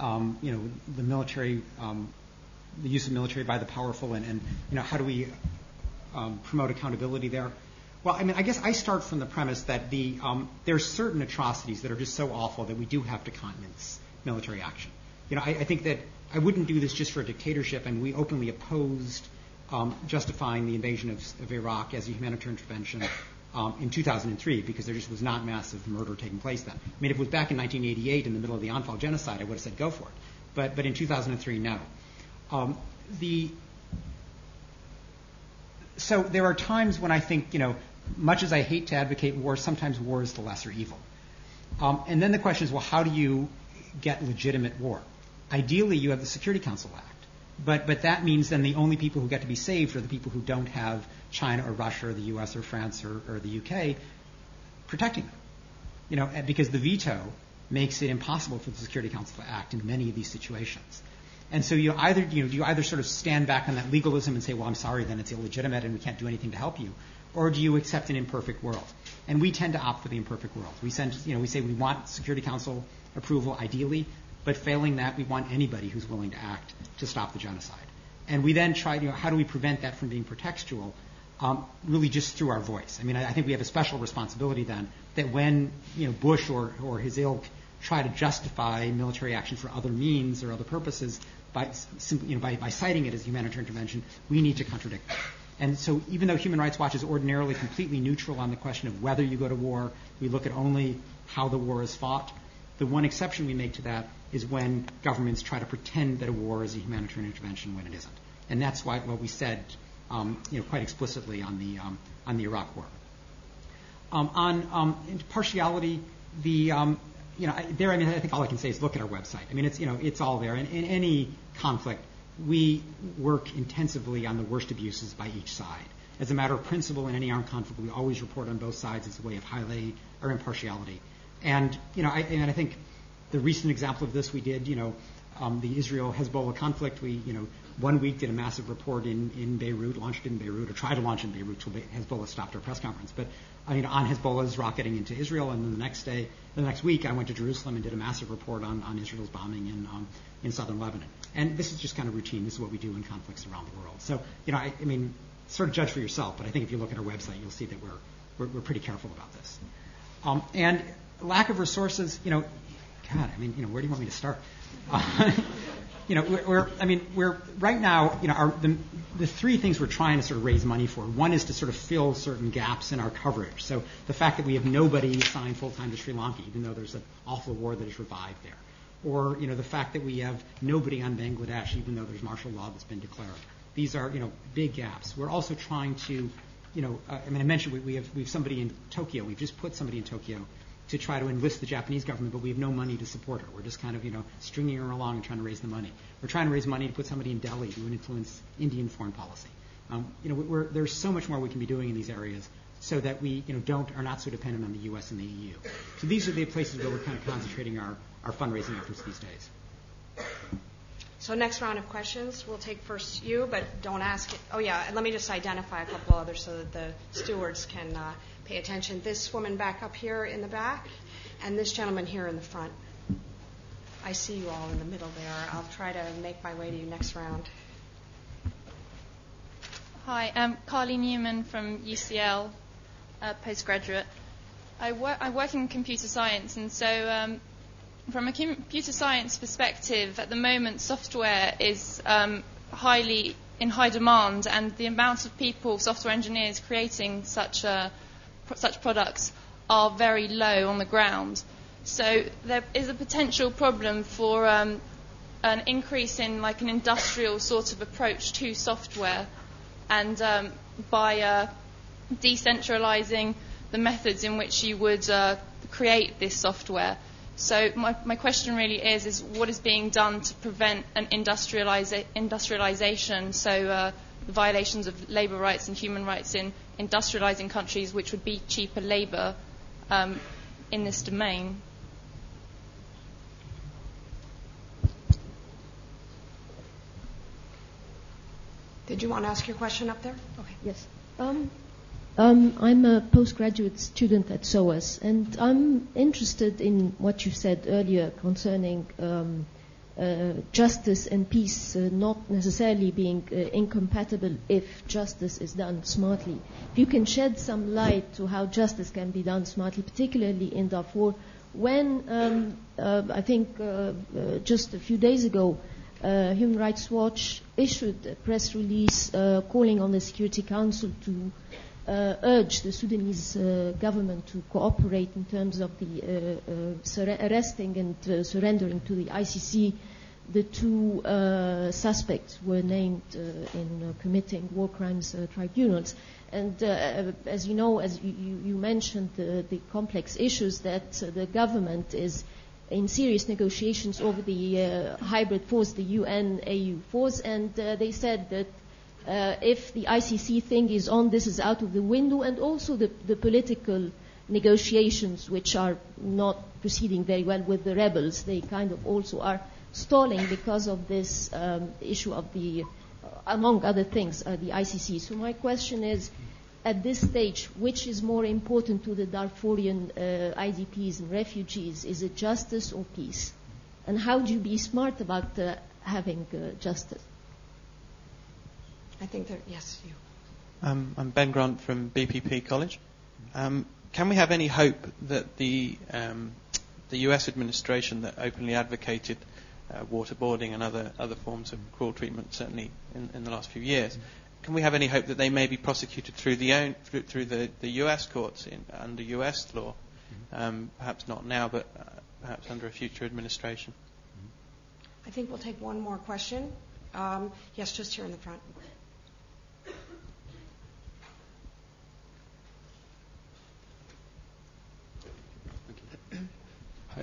um, you know, the military, um, the use of military by the powerful, and, and you know, how do we um, promote accountability there? Well, I mean, I guess I start from the premise that the um, there are certain atrocities that are just so awful that we do have to countenance military action. You know, I, I think that I wouldn't do this just for a dictatorship, and we openly opposed um, justifying the invasion of, of Iraq as a humanitarian intervention um, in 2003 because there just was not massive murder taking place then. I mean, if it was back in 1988 in the middle of the Anfal genocide, I would have said go for it. But, but in 2003, no. Um, the, so there are times when I think, you know, much as I hate to advocate war, sometimes war is the lesser evil. Um, and then the question is, well, how do you get legitimate war? Ideally, you have the Security Council Act. But, but that means then the only people who get to be saved are the people who don't have China or Russia or the U.S. or France or, or the U.K. protecting them. You know, because the veto makes it impossible for the Security Council to act in many of these situations. And so you either you know you either sort of stand back on that legalism and say, well, I'm sorry, then it's illegitimate and we can't do anything to help you, or do you accept an imperfect world? And we tend to opt for the imperfect world. We send you know we say we want Security Council approval ideally, but failing that, we want anybody who's willing to act to stop the genocide. And we then try, you know, how do we prevent that from being pretextual? Um, really just through our voice. I mean, I, I, think we have a special responsibility then that when, you know, Bush or, or his ilk try to justify military action for other means or other purposes by, simply, you know, by, by citing it as humanitarian intervention, we need to contradict that. And so even though Human Rights Watch is ordinarily completely neutral on the question of whether you go to war, we look at only how the war is fought. The one exception we make to that is when governments try to pretend that a war is a humanitarian intervention when it isn't. And that's why what we said, um, you know, quite explicitly on the um, on the Iraq War. Um, on um, partiality, the um, you know, there. I mean, I think all I can say is look at our website. I mean, it's you know, it's all there. And in any conflict, we work intensively on the worst abuses by each side. As a matter of principle, in any armed conflict, we always report on both sides as a way of highlighting our impartiality. And you know, I, and I think the recent example of this we did, you know, um, the Israel-Hezbollah conflict. We, you know, one week did a massive report in, in Beirut, launched in Beirut, or tried to launch in Beirut until Hezbollah stopped our press conference. But I mean, on Hezbollah's rocketing into Israel, and then the next day, the next week, I went to Jerusalem and did a massive report on, on Israel's bombing in um, in southern Lebanon. And this is just kind of routine. This is what we do in conflicts around the world. So, you know, I, I mean, sort of judge for yourself. But I think if you look at our website, you'll see that we're we're, we're pretty careful about this. Um, and lack of resources, you know, God, I mean, you know, where do you want me to start? You know, we're, we're, I mean, we're right now, you know, our, the, the three things we're trying to sort of raise money for. One is to sort of fill certain gaps in our coverage. So the fact that we have nobody assigned full time to Sri Lanka, even though there's an awful war that is revived there. Or, you know, the fact that we have nobody on Bangladesh, even though there's martial law that's been declared. These are, you know, big gaps. We're also trying to, you know, uh, I mean, I mentioned we, we, have we have somebody in Tokyo. We've just put somebody in Tokyo to try to enlist the Japanese government, but we have no money to support her. We're just kind of, you know, stringing her along and trying to raise the money. We're trying to raise money to put somebody in Delhi who would influence Indian foreign policy. Um, you know, there's so much more we can be doing in these areas so that we, you know, don't are not so dependent on the U.S. and the EU. So these are the places where we're kind of concentrating our, our fundraising efforts these days. So next round of questions, we'll take first you, but don't ask it. Oh yeah, let me just identify a couple others so that the stewards can uh, pay attention. This woman back up here in the back, and this gentleman here in the front. I see you all in the middle there. I'll try to make my way to you next round. Hi, I'm Carly Newman from UCL, postgraduate. I work, I work in computer science, and so um, from a computer science perspective, at the moment, software is um, highly in high demand, and the amount of people, software engineers, creating such uh, such products are very low on the ground. So there is a potential problem for um, an increase in like an industrial sort of approach to software, and um, by uh, decentralizing the methods in which you would uh, create this software. So my, my question really is, is what is being done to prevent an industrializa- industrialization, so uh, violations of labor rights and human rights in industrializing countries, which would be cheaper labor um, in this domain? Did you want to ask your question up there? Okay. Yes. Um, um, I'm a postgraduate student at SOAS, and I'm interested in what you said earlier concerning um, justice and peace uh, not necessarily being uh, incompatible if justice is done smartly. If you can shed some light to how justice can be done smartly, particularly in Darfur, when um, uh, I think uh, uh, just a few days ago, Human Rights Watch issued a press release calling on the Security Council to uh, urge the Sudanese uh, government to cooperate in terms of the uh, arresting and surrendering to the ICC the two uh, suspects were named uh, in uh, committing war crimes tribunals. And as you know, as you, you mentioned, the, the, complex issues that the government is in serious negotiations over the hybrid force, the UN AU force, and they said that uh, if the ICC thing is on, this is out of the window, and also the, the political negotiations, which are not proceeding very well with the rebels, they kind of also are stalling because of this um, issue of the, uh, among other things, uh, the ICC. So my question is, at this stage, which is more important to the Darfurian uh, IDPs and refugees? Is it justice or peace? And how do you be smart about uh, having uh, justice? I think that, yes, you. Um, I'm Ben Grant from BPP College. Um, can we have any hope that the um, the U.S. administration that openly advocated uh, waterboarding and other other forms of cruel treatment, certainly in, in the last few years, can we have any hope that they may be prosecuted through the own, through, through the, the U.S. courts in, under U.S. law? Um, perhaps not now, but uh, perhaps under a future administration. I think we'll take one more question. Um, yes, just here in the front.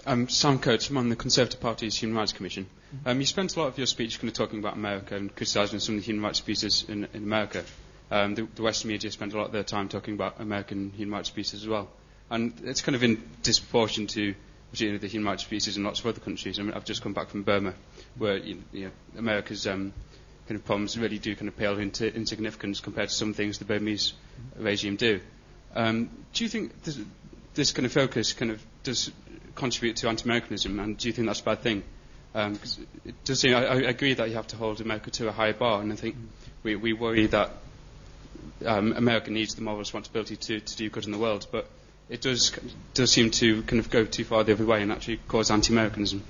I'm Sam Coates. I'm on the Conservative Party's Human Rights Commission. Um, you spent a lot of your speech kind of talking about America and criticising some of the human rights abuses in, in America. Um, the, the, Western media spent a lot of their time talking about American human rights abuses as well. And it's kind of in disproportion to you know, the human rights abuses in lots of other countries. I mean, I've just come back from Burma, where you know, America's um, kind of problems really do kind of pale into insignificance compared to some things the Burmese regime do. Um, do you think this, this kind of focus kind of does contribute to anti-Americanism, and do you think that's a bad thing? Um, it does seem, I, I, agree that you have to hold America to a higher bar, and I think we, we worry that um, America needs the moral responsibility to, to do good in the world, but it does does seem to kind of go too far the other way and actually cause anti-Americanism.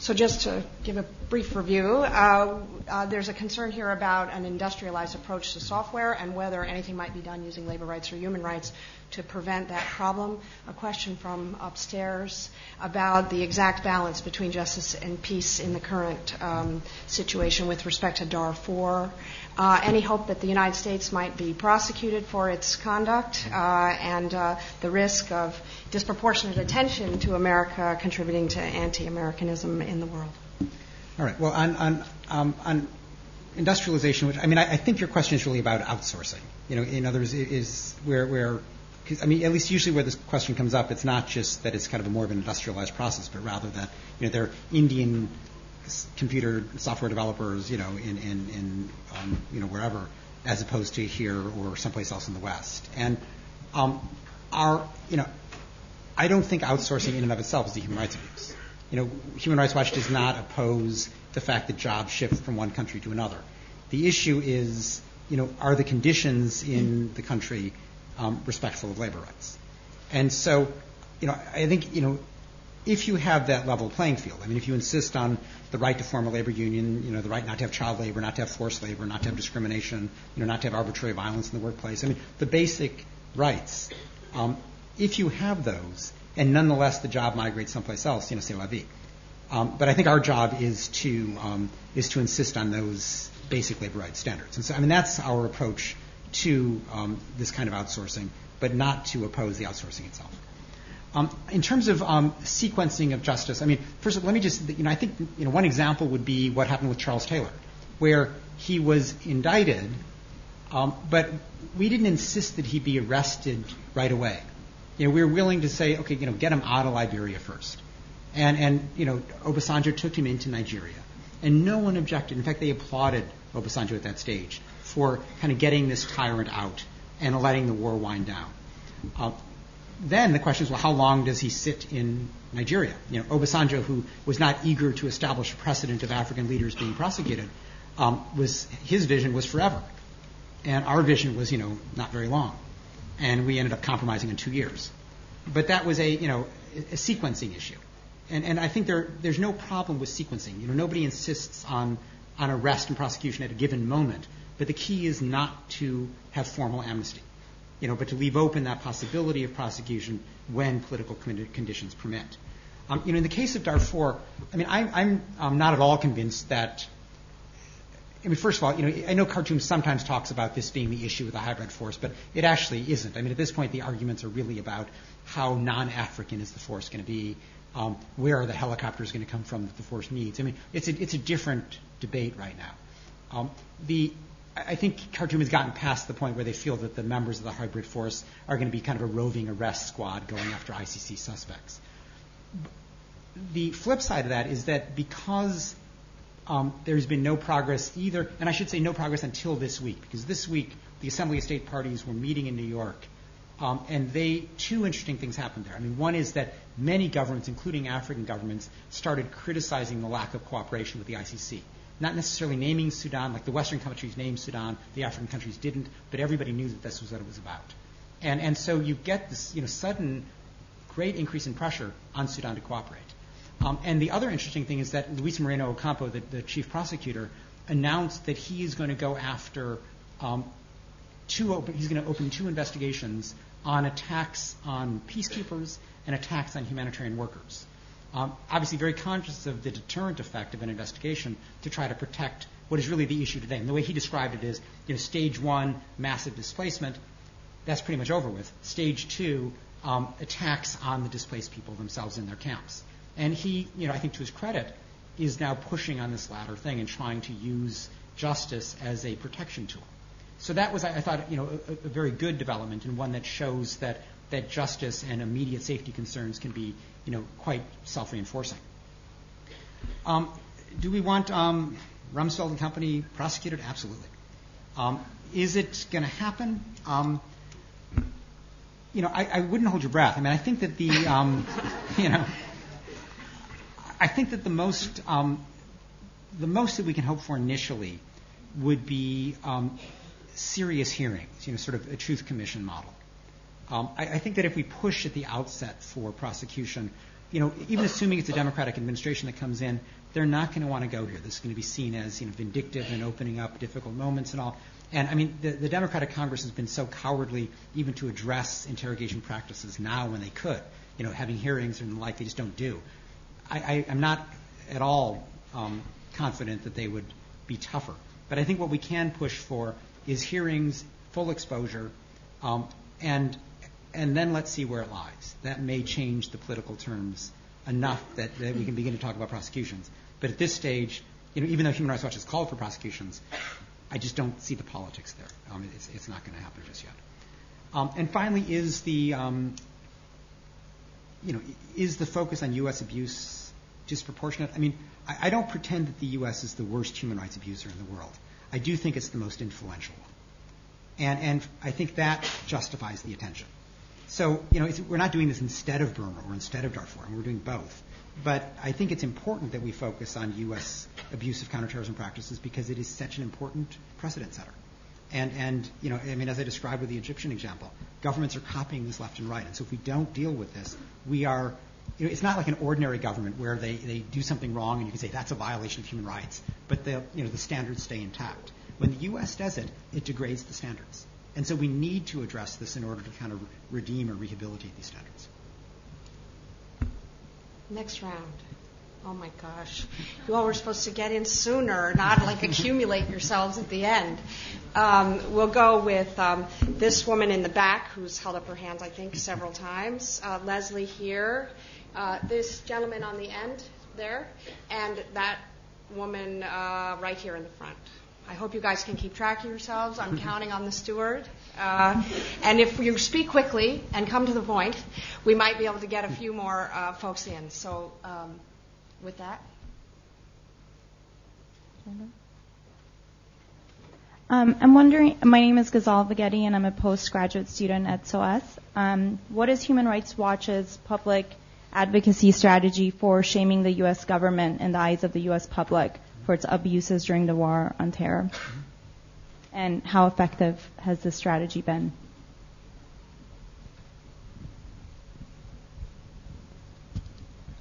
So just to give a brief review, uh, uh, there's a concern here about an industrialized approach to software and whether anything might be done using labor rights or human rights to prevent that problem. A question from upstairs about the exact balance between justice and peace in the current um, situation with respect to Darfur. Uh, any hope that the United States might be prosecuted for its conduct uh, and uh, the risk of disproportionate attention to America contributing to anti-Americanism in the world. All right. Well, on, on, um, on industrialization, which I mean, I, I, think your question is really about outsourcing. You know, in other words, is where where I mean, at least usually where this question comes up, it's not just that it's kind of a more of an industrialized process, but rather that you know there are Indian computer software developers, you know, in, in, in um, you know, wherever, as opposed to here or someplace else in the West. And um, our, you know, I don't think outsourcing in and of itself is a human rights abuse. You know, Human Rights Watch does not oppose the fact that jobs shift from one country to another. The issue is, you know, are the conditions in the country um, respectful of labor rights? And so, you know, I think, you know, if you have that level playing field, I mean, if you insist on the right to form a labor union, you know, the right not to have child labor, not to have forced labor, not to have discrimination, you know, not to have arbitrary violence in the workplace, I mean, the basic rights, um, if you have those, and nonetheless the job migrates someplace else, you know, say la vie. Um, but I think our job is to um, is to insist on those basic labor rights standards. And so, I mean, that's our approach to um, this kind of outsourcing, but not to oppose the outsourcing itself. Um, in terms of um, sequencing of justice, I mean, first let me just, you know, I think, you know, one example would be what happened with Charles Taylor, where he was indicted, um, but we didn't insist that he be arrested right away. You know, we were willing to say, okay, you know, get him out of Liberia first. And, and you know, Obasanjo took him into Nigeria. And no one objected. In fact, they applauded Obasanjo at that stage for kind of getting this tyrant out and letting the war wind down. Uh, then the question is, well, how long does he sit in Nigeria? You know, Obasanjo, who was not eager to establish a precedent of African leaders being prosecuted, um, was his vision was forever, and our vision was, you know, not very long, and we ended up compromising in two years. But that was a, you know, a sequencing issue, and and I think there there's no problem with sequencing. You know, nobody insists on on arrest and prosecution at a given moment, but the key is not to have formal amnesty you know, but to leave open that possibility of prosecution when political conditions permit. Um, you know, in the case of Darfur, I mean, I'm, not at all convinced that. I mean, first of all, you know, I know Khartoum sometimes talks about this being the issue with the hybrid force, but it actually isn't. I mean, at this point, the arguments are really about how non-African is the force going to be, um, where are the helicopters going to come from that the force needs. I mean, it's a, it's a different debate right now. Um, the I think Khartoum has gotten past the point where they feel that the members of the hybrid force are going to be kind of a roving arrest squad going after ICC suspects. The flip side of that is that because um, there's been no progress either, and I should say no progress until this week, because this week the Assembly of State Parties were meeting in New York, um, and they two interesting things happened there. I mean, one is that many governments, including African governments, started criticizing the lack of cooperation with the ICC not necessarily naming Sudan, like the Western countries named Sudan, the African countries didn't, but everybody knew that this was what it was about. And, and so you get this you know, sudden great increase in pressure on Sudan to cooperate. Um, and the other interesting thing is that Luis Moreno Ocampo, the, the chief prosecutor, announced that he is going to go after um, two open, he's going to open two investigations on attacks on peacekeepers and attacks on humanitarian workers obviously very conscious of the deterrent effect of an investigation to try to protect what is really the issue today. And the way he described it is, you know, stage one, massive displacement, that's pretty much over with. Stage two, um, attacks on the displaced people themselves in their camps. And he, you know, I think to his credit, is now pushing on this latter thing and trying to use justice as a protection tool. So that was, I thought, you know, a, a very good development and one that shows that that justice and immediate safety concerns can be you know, quite self-reinforcing. Um, do we want um, Rumsfeld and company prosecuted? Absolutely. Um, is it going to happen? You know, I, wouldn't hold your breath. I mean, I think that the, you know, I think that the most, the most that we can hope for initially would be serious hearings, you know, sort of a truth commission model. Um, I, think that if we push at the outset for prosecution, you know, even assuming it's a Democratic administration that comes in, they're not going to want to go here. This is going to be seen as, you know, vindictive and opening up difficult moments and all. And I mean, the, the Democratic Congress has been so cowardly even to address interrogation practices now when they could. You know, having hearings and the like, they just don't do. I, I, am not at all um, confident that they would be tougher. But I think what we can push for is hearings, full exposure, um, and and then let's see where it lies. That may change the political terms enough that, that we can begin to talk about prosecutions. But at this stage, you know, even though Human Rights Watch has called for prosecutions, I just don't see the politics there. Um, it's, it's, not going to happen just yet. Um, and finally, is the um, you know is the focus on U.S. abuse disproportionate. I mean, I, I don't pretend that the U.S. is the worst human rights abuser in the world. I do think it's the most influential one. And, and I think that justifies the attention. So, you know, we're not doing this instead of Burma or instead of Darfur, we're doing both. But I think it's important that we focus on U.S. abuse of counterterrorism practices because it is such an important precedent setter. And, and, you know, I mean, as I described with the Egyptian example, governments are copying this left and right. And so if we don't deal with this, we are, you know, it's not like an ordinary government where they, they do something wrong and you can say that's a violation of human rights, but the, you know, the standards stay intact. When the U.S. does it, it degrades the standards. And so we need to address this in order to kind of redeem or rehabilitate these standards. Next round. Oh my gosh. You all were supposed to get in sooner, not like accumulate yourselves at the end. Um, we'll go with um, this woman in the back who's held up her hands, I think, several times. Uh, Leslie here. Uh, this gentleman on the end there. And that woman uh, right here in the front. I hope you guys can keep track of yourselves. I'm counting on the steward. Uh, and if you speak quickly and come to the point, we might be able to get a few more uh, folks in. So, um, with that. Um, I'm wondering, my name is Ghazal Vaghetti, and I'm a postgraduate student at SOAS. Um, what is Human Rights Watch's public advocacy strategy for shaming the U.S. government in the eyes of the U.S. public? For its abuses during the war on terror? And how effective has this strategy been?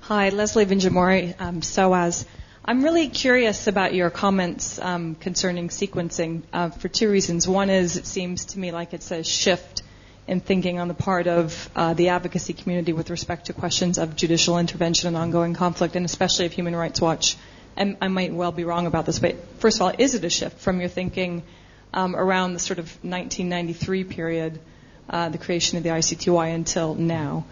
Hi, Leslie Vinjamuri, um, SOAS. I'm really curious about your comments um, concerning sequencing uh, for two reasons. One is it seems to me like it's a shift in thinking on the part of uh, the advocacy community with respect to questions of judicial intervention and ongoing conflict, and especially of Human Rights Watch and I might well be wrong about this, but first of all, is it a shift from your thinking um, around the sort of 1993 period, uh, the creation of the ICTY, until now?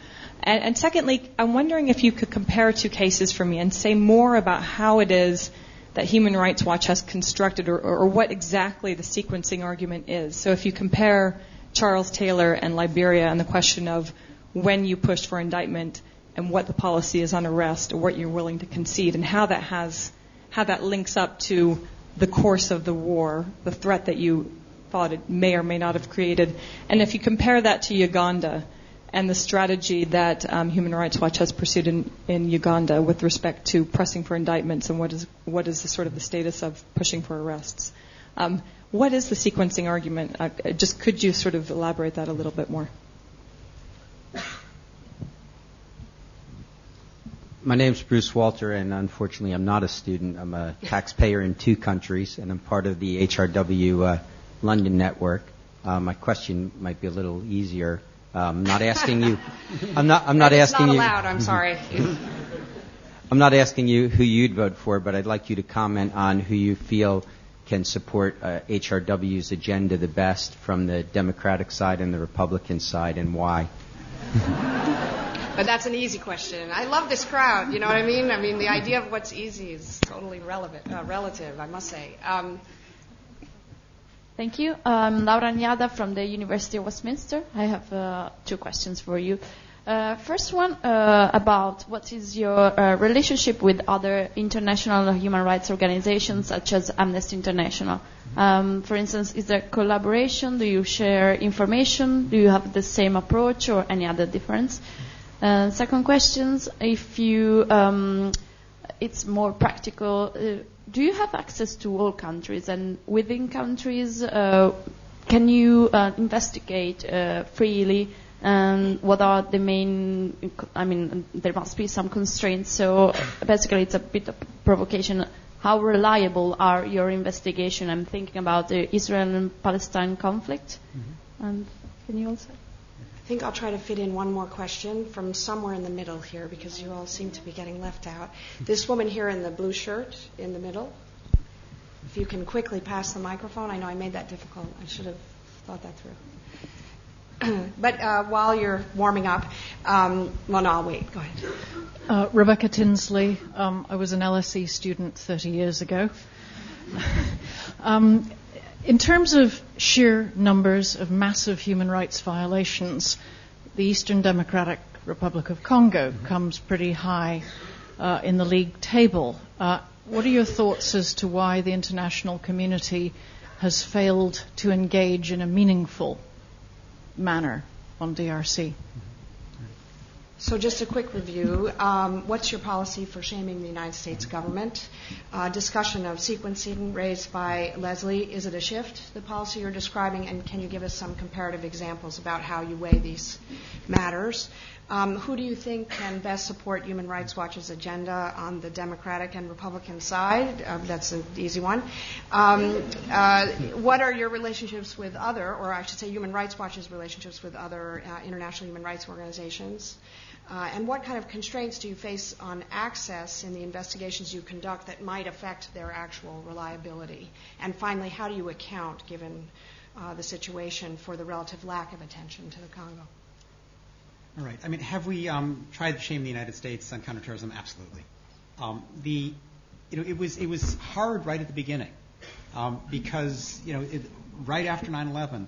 And, and secondly, I'm wondering if you could compare two cases for me and say more about how it is that Human Rights Watch has constructed or, or, what exactly the sequencing argument is. So if you compare Charles Taylor and Liberia and the question of when you pushed for indictment and what the policy is on arrest or what you're willing to concede and how that has how that links up to the course of the war, the threat that you thought it may or may not have created. And if you compare that to Uganda and the strategy that um, Human Rights Watch has pursued in, in Uganda with respect to pressing for indictments and what is what is the sort of the status of pushing for arrests. Um, what is the sequencing argument? Uh, just could you sort of elaborate that a little bit more? My name's Bruce Walter, and unfortunately, I'm not a student. I'm a taxpayer in two countries, and I'm part of the HRW uh, London network. Uh, my question might be a little easier. I'm um, not asking you. I'm not. I'm not asking not you. allowed. I'm sorry. I'm not asking you who you'd vote for, but I'd like you to comment on who you feel can support uh, HRW's agenda the best from the Democratic side and the Republican side, and why. But that's an easy question. I love this crowd. You know what I mean? I mean, the idea of what's easy is totally relevant, uh, relative, I must say. Um, Thank you. I'm Laura Niada from the University of Westminster. I have uh, two questions for you. Uh, first one uh, about what is your uh, relationship with other international human rights organizations such as Amnesty International. Um, for instance, is there collaboration? Do you share information? Do you have the same approach or any other difference? Uh, second question, if you, um, it's more practical. Uh, do you have access to all countries, and within countries, uh, can you uh, investigate uh, freely? And what are the main? I mean, there must be some constraints. So basically, it's a bit of provocation. How reliable are your investigation? I'm thinking about the Israel and Palestine conflict. Mm-hmm. And can you also? I think I'll try to fit in one more question from somewhere in the middle here because you all seem to be getting left out. This woman here in the blue shirt in the middle. If you can quickly pass the microphone. I know I made that difficult. I should have thought that through. but uh, while you're warming up, um, well, no, I'll wait. Go ahead. Uh, Rebecca Tinsley. Um, I was an LSE student 30 years ago. um, in terms of sheer numbers of massive human rights violations, the Eastern Democratic Republic of Congo mm-hmm. comes pretty high. uh, in the league table. Uh, what are your thoughts as to why the international community has failed to engage in a meaningful manner on DRC? So, just a quick review. Um, what's your policy for shaming the United States government? Uh, discussion of sequencing raised by Leslie. Is it a shift, the policy you're describing? And can you give us some comparative examples about how you weigh these matters? Um, who do you think can best support Human Rights Watch's agenda on the Democratic and Republican side? Uh, that's an easy one. Um, uh, what are your relationships with other, or I should say, Human Rights Watch's relationships with other uh, international human rights organizations? Uh, and what kind of constraints do you face on access in the investigations you conduct that might affect their actual reliability? And finally, how do you account, given uh, the situation, for the relative lack of attention to the Congo? All right. I mean, have we um, tried to shame the United States on counterterrorism? Absolutely. Um, the, you know, it was it was hard right at the beginning um, because you know it, right after 9/11,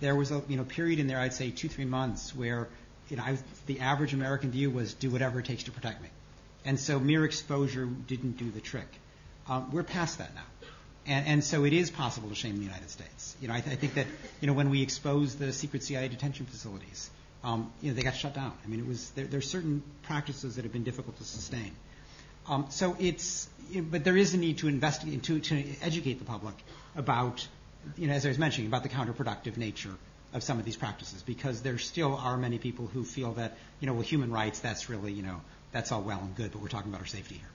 there was a you know period in there I'd say two three months where you know I, the average American view was do whatever it takes to protect me, and so mere exposure didn't do the trick. Um, we're past that now. And, and, so it is possible to shame the United States. You know, I, th- I think that you know when we expose the secret CIA detention facilities, you know, they got shut down. I mean, it was there, there are certain practices that have been difficult to sustain. Um, so it's, you know, but there is a need to investigate, to, to educate the public about, you know, as I was mentioning, about the counterproductive nature of some of these practices, because there still are many people who feel that, you know, well, human rights, that's really, you know, that's all well and good, but we're talking about our safety here.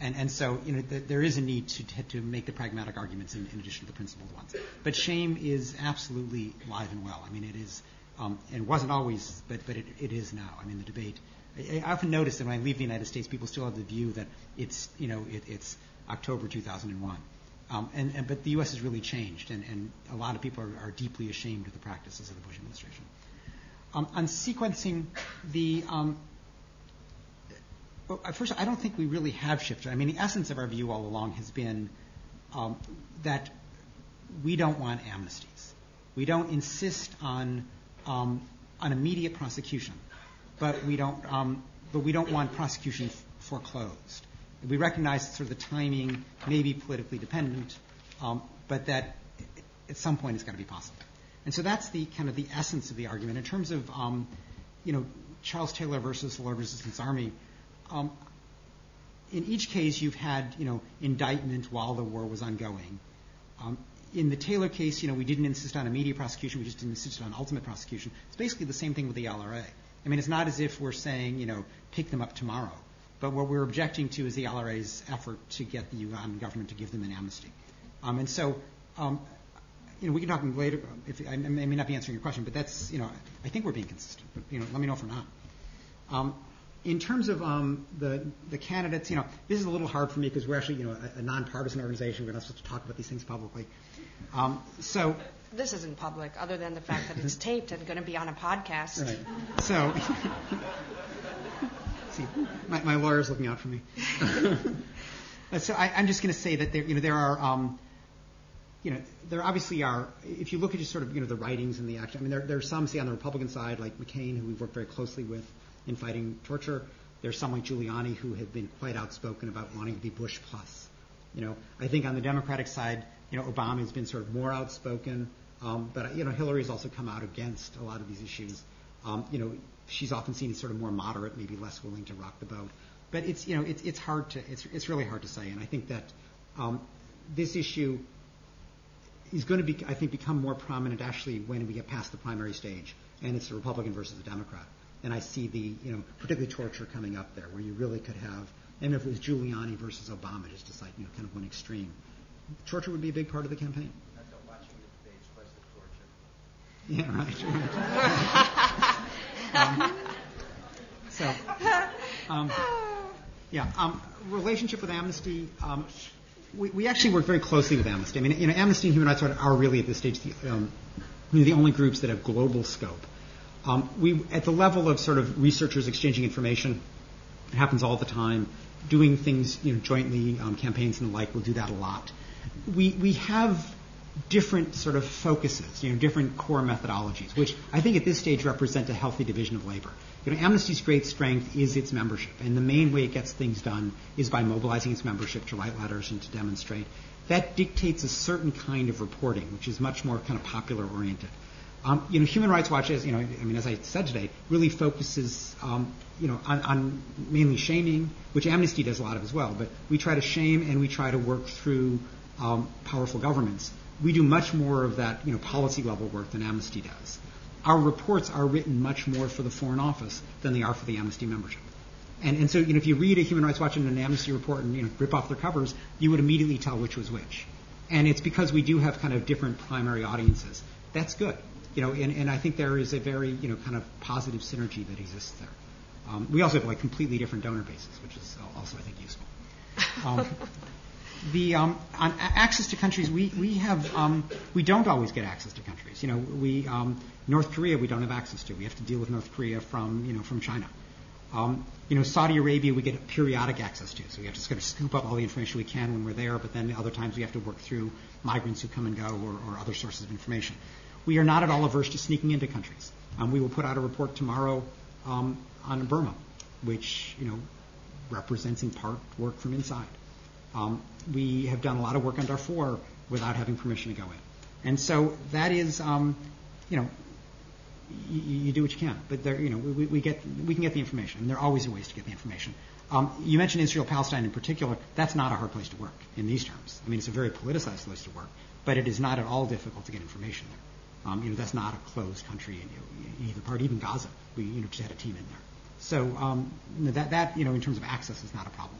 And, and so, you know, th- there is a need to, to make the pragmatic arguments in, in addition to the principled ones. But shame is absolutely live and well. I mean, it is um, and it wasn't always, but, but it, is now. I mean, the debate. I, often notice that when I leave the United States, people still have the view that it's, you know, it, it's October 2001. Um, and, and, but the U.S. has really changed, and, and a lot of people are, are, deeply ashamed of the practices of the Bush administration. Um, on sequencing, the um, well, first, I don't think we really have shifted. I mean, the essence of our view all along has been um, that we don't want amnesties. We don't insist on um, an immediate prosecution, but we don't, um, but we don't want prosecution foreclosed. We recognize sort of the timing may be politically dependent, um, but that at some point it's got to be possible. And so that's the kind of the essence of the argument. In terms of, um, you know, Charles Taylor versus the Lord Resistance Army, um, in each case you've had, you know, indictment while the war was ongoing. In the Taylor case, you know, we didn't insist on immediate prosecution. We just insisted on ultimate prosecution. It's basically the same thing with the LRA. I mean, it's not as if we're saying, you know, pick them up tomorrow. But what we're objecting to is the LRA's effort to get the Ugandan government to give them an amnesty. Um, and so, um, you know, we can talk later. If I may not be answering your question, but that's, you know, I think we're being consistent. But, you know, let me know if we're not. Um, in terms of um, the the candidates, you know, this is a little hard for me because we're actually, you know, a, a nonpartisan organization. We're not supposed to talk about these things publicly. Um, so this isn't public, other than the fact that it's taped and going to be on a podcast. Right. So, see, my, my lawyer's looking out for me. so I, am just going to say that there, you know, there are, um, you know, there obviously are. If you look at just sort of, you know, the writings and the action. I mean, there, there are some, say, on the Republican side, like McCain, who we've worked very closely with in fighting torture. There's some like Giuliani who have been quite outspoken about wanting to be Bush plus. You know, I think on the Democratic side, you know, Obama has been sort of more outspoken, um, but you know, Hillary has also come out against a lot of these issues. Um, you know, she's often seen as sort of more moderate, maybe less willing to rock the boat. But it's you know, it's it's hard to it's it's really hard to say, and I think that um, this issue is going to be, I think, become more prominent actually when we get past the primary stage, and it's the Republican versus the Democrat. And I see the, you know, particularly torture coming up there, where you really could have, and if it was Giuliani versus Obama, just to cite, you know, kind of one extreme, torture would be a big part of the campaign. Yeah, right. um, so, um, yeah, um, relationship with Amnesty. Um, we, we, actually work very closely with Amnesty. I mean, you know, Amnesty and Human Rights Watch are really at this stage the, um, the only groups that have global scope. Um, we, at the level of sort of researchers exchanging information, it happens all the time. Doing things, you know, jointly, um, campaigns and the like, we'll do that a lot we we have different sort of focuses, you know, different core methodologies, which I think at this stage represent a healthy division of labor. You know, Amnesty's great strength is its membership, and the main way it gets things done is by mobilizing its membership to write letters and to demonstrate. That dictates a certain kind of reporting, which is much more kind of popular oriented. Um, you know, Human Rights Watch, as you know, I mean, as I said today, really focuses, um, you know, on, on, mainly shaming, which Amnesty does a lot of as well. But we try to shame and we try to work through um, powerful governments. We do much more of that, you know, policy level work than Amnesty does. Our reports are written much more for the Foreign Office than they are for the Amnesty membership. And, and so, you know, if you read a Human Rights Watch and an Amnesty report and you know rip off their covers, you would immediately tell which was which. And it's because we do have kind of different primary audiences. That's good you know, and, and I think there is a very, you know, kind of positive synergy that exists there. Um, we also have like completely different donor bases, which is also, I think, useful. Um, the um, on access to countries, we we have um, we don't always get access to countries. You know, we um, North Korea we don't have access to. We have to deal with North Korea from you know from China. Um, you know, Saudi Arabia we get periodic access to, so we have to sort of scoop up all the information we can when we're there. But then other times we have to work through migrants who come and go or, or other sources of information we are not at all averse to sneaking into countries. Um, we will put out a report tomorrow um, on Burma, which you know represents in part work from inside. Um, we have done a lot of work on Darfur without having permission to go in, and so that is, um, you know, you, you, do what you can. But there, you know, we, we, get we can get the information, and there are always ways to get the information. Um, you mentioned Israel Palestine in particular. That's not a hard place to work in these terms. I mean, it's a very politicized place to work, but it is not at all difficult to get information there. Um, you know, that's not a closed country in, either part. Even Gaza, we you know just had a team in there. So um, that that you know in terms of access is not a problem.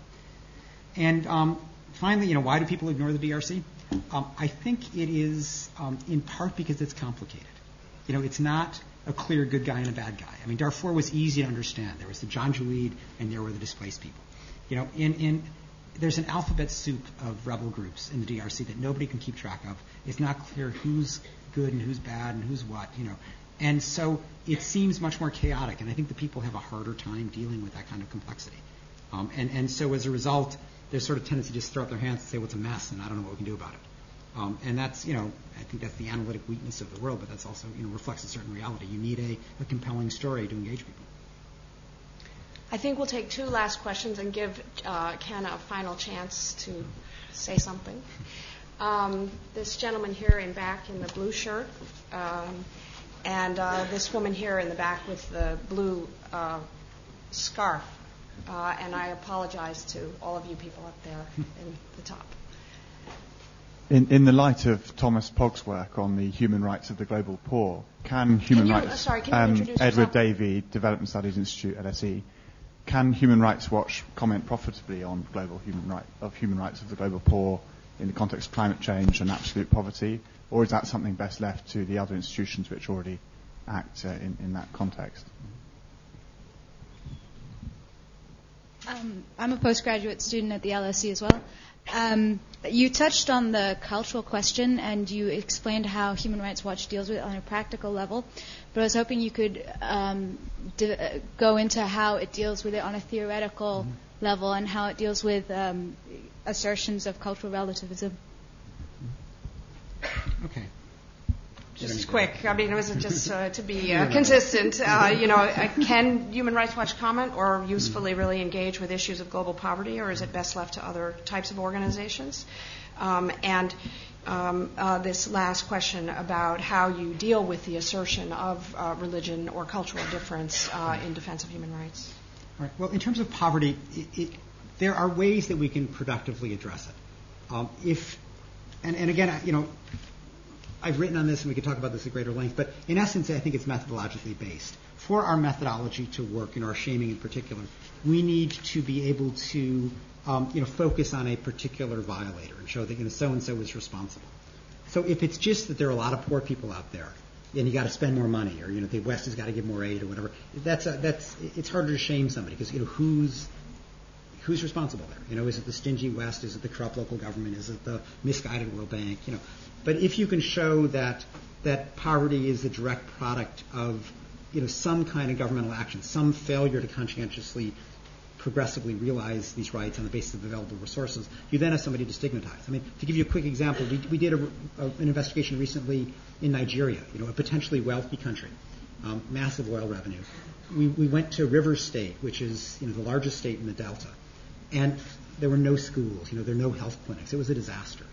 And um, finally, you know, why do people ignore the DRC? Um, I think it is um, in part because it's complicated. You know, it's not a clear good guy and a bad guy. I mean, Darfur was easy to understand. There was the Janjaweed, and there were the displaced people. You know, in in there's an alphabet soup of rebel groups in the DRC that nobody can keep track of. It's not clear who's good and who's bad and who's what, you know. And so it seems much more chaotic, and I think the people have a harder time dealing with that kind of complexity. Um, and, and so as a result, there's sort of tendency to just throw up their hands and say, what's well, a mess, and I don't know what we can do about it. Um, and that's, you know, I think that's the analytic weakness of the world, but that's also, you know, reflects a certain reality. You need a, a compelling story to engage people. I think we'll take two last questions and give uh, Ken a final chance to say something. Um, this gentleman here in back in the blue shirt, um, and uh, this woman here in the back with the blue uh, scarf. Uh, and I apologize to all of you people up there in the top. In, in, the light of Thomas Pogge's work on the human rights of the global poor, can human can you, rights, um, Edward? Davey, Development Studies Institute, LSE, can Human Rights Watch comment profitably on global human right of human rights of the global poor in the context of climate change and absolute poverty, or is that something best left to the other institutions which already act uh, in, in that context? Um, I'm a postgraduate student at the LSE as well. Um, you touched on the cultural question and you explained how Human Rights Watch deals with it on a practical level. But I was hoping you could um, uh, go into how it deals with it on a theoretical mm-hmm. Level and how it deals with um, assertions of cultural relativism. Okay. Just quick. I mean, it was just uh, to be uh, consistent. Uh, you know, uh, can Human Rights Watch comment or usefully really engage with issues of global poverty, or is it best left to other types of organizations? Um, and um, uh, this last question about how you deal with the assertion of uh, religion or cultural difference in defense of human rights. Well, in terms of poverty, it, it, there are ways that we can productively address it. Um, if, and, and again, you know, I've written on this and we could talk about this at greater length, but in essence, I think it's methodologically based. For our methodology to work, in our shaming in particular, we need to be able to, um, you know, focus on a particular violator and show that, you know, so and so is responsible. So if it's just that there are a lot of poor people out there, and you got to spend more money, or you know, the West has got to give more aid, or whatever, that's a, that's it's harder to shame somebody because you know who's who's responsible there? You know, is it the stingy West? Is it the corrupt local government? Is it the misguided World Bank? You know, but if you can show that that poverty is the direct product of you know some kind of governmental action, some failure to conscientiously progressively realize these rights on the basis of available resources, you then have somebody to stigmatize. I mean, to give you a quick example, we, we did a, a, an investigation recently in Nigeria, you know, a potentially wealthy country, um, massive oil revenue. We, we went to Rivers State, which is you know the largest state in the Delta, and there were no schools, you know, there were no health clinics. It was a disaster.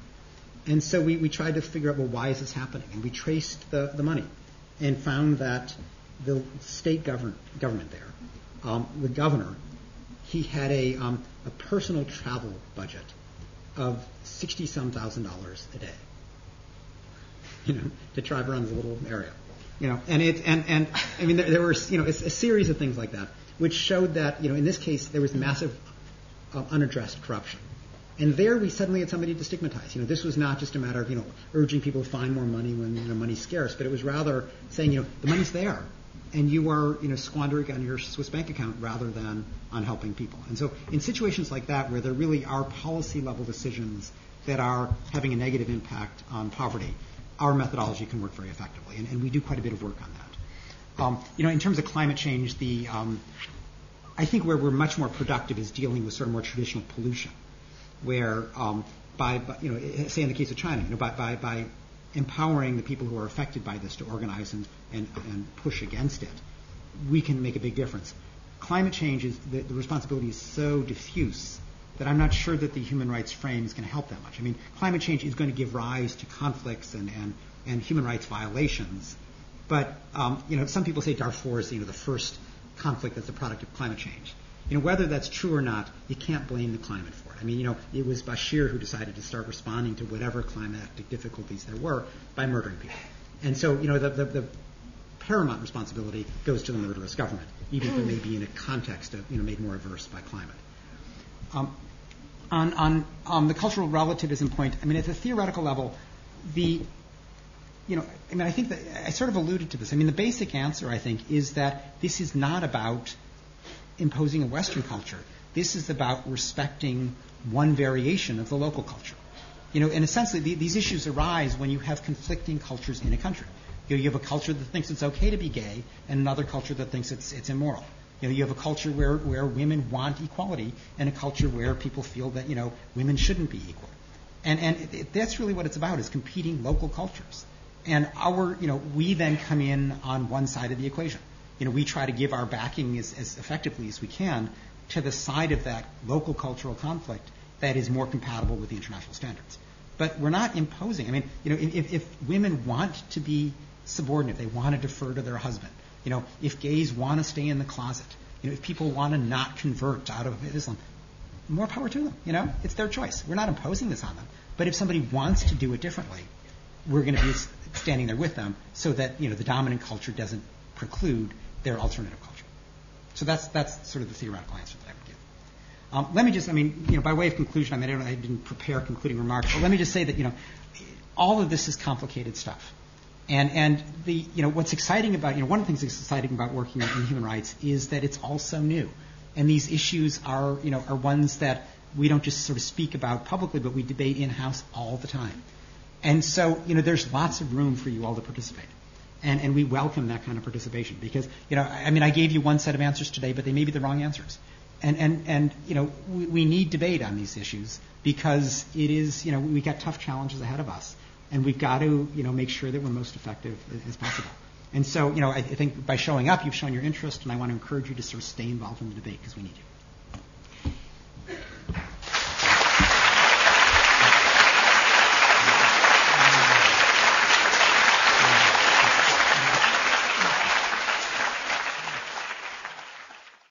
And so we, we tried to figure out, well, why is this happening? And we traced the, the money and found that the state govern, government there, um, the governor, he had a, um, a personal travel budget of sixty some thousand dollars a day. You know, to drive around the little area. You know, and it and and I mean there, there were you know a, a series of things like that which showed that you know in this case there was massive uh, unaddressed corruption. And there we suddenly had somebody to stigmatize. You know, this was not just a matter of, you know, urging people to find more money when, you know, money's scarce, but it was rather saying, you know, the money's there and you are, you know, squandering on your Swiss bank account rather than on helping people. And so in situations like that where there really are policy level decisions that are having a negative impact on poverty, our methodology can work very effectively. And, and we do quite a bit of work on that. Um, you know, in terms of climate change, the um, I think where we're much more productive is dealing with sort of more traditional pollution, where um, by, by, you know, say in the case of China, you know, by, by, by empowering the people who are affected by this to organize and, and, and push against it, we can make a big difference. Climate change is the, the responsibility is so diffuse that I'm not sure that the human rights frame is going to help that much. I mean, climate change is going to give rise to conflicts and, and, and human rights violations. But um, you know, some people say Darfur is you know the first conflict that's a product of climate change. You know, whether that's true or not, you can't blame the climate for it. I mean, you know, it was Bashir who decided to start responding to whatever climatic difficulties there were by murdering people. And so, you know, the, the, the paramount responsibility goes to the murderous government, even if it may be in a context of, you know, made more adverse by climate. Um, on, on um, the cultural relativism point, I mean, at the theoretical level, the you know, I mean, I think that I sort of alluded to this. I mean, the basic answer, I think, is that this is not about imposing a Western culture. This is about respecting one variation of the local culture. You know, and essentially the, these issues arise when you have conflicting cultures in a country. You, know, you have a culture that thinks it's okay to be gay, and another culture that thinks it's it's immoral. You know, you have a culture where where women want equality, and a culture where people feel that you know women shouldn't be equal. And and it, it, that's really what it's about: is competing local cultures. And our, you know, we then come in on one side of the equation. You know, we try to give our backing as, as effectively as we can to the side of that local cultural conflict that is more compatible with the international standards. But we're not imposing. I mean, you know, if, if women want to be subordinate, they want to defer to their husband. You know, if gays want to stay in the closet, you know, if people want to not convert out of Islam, more power to them. You know, it's their choice. We're not imposing this on them. But if somebody wants to do it differently, we're going to be standing there with them so that you know the dominant culture doesn't preclude their alternative culture. So that's that's sort of the theoretical answer that I would give. Um, let me just, I mean, you know, by way of conclusion, I mean, I, don't, I didn't prepare concluding remarks, but let me just say that you know, all of this is complicated stuff. And and the you know what's exciting about you know one of the things that's exciting about working in human rights is that it's all so new, and these issues are you know are ones that we don't just sort of speak about publicly, but we debate in house all the time. And so, you know, there's lots of room for you all to participate. And, and we welcome that kind of participation because, you know, I mean, I gave you one set of answers today, but they may be the wrong answers. And, and, and you know, we, we need debate on these issues because it is, you know, we've got tough challenges ahead of us. And we've got to, you know, make sure that we're most effective as possible. And so, you know, I, I think by showing up, you've shown your interest, and I want to encourage you to sort of stay involved in the debate because we need you.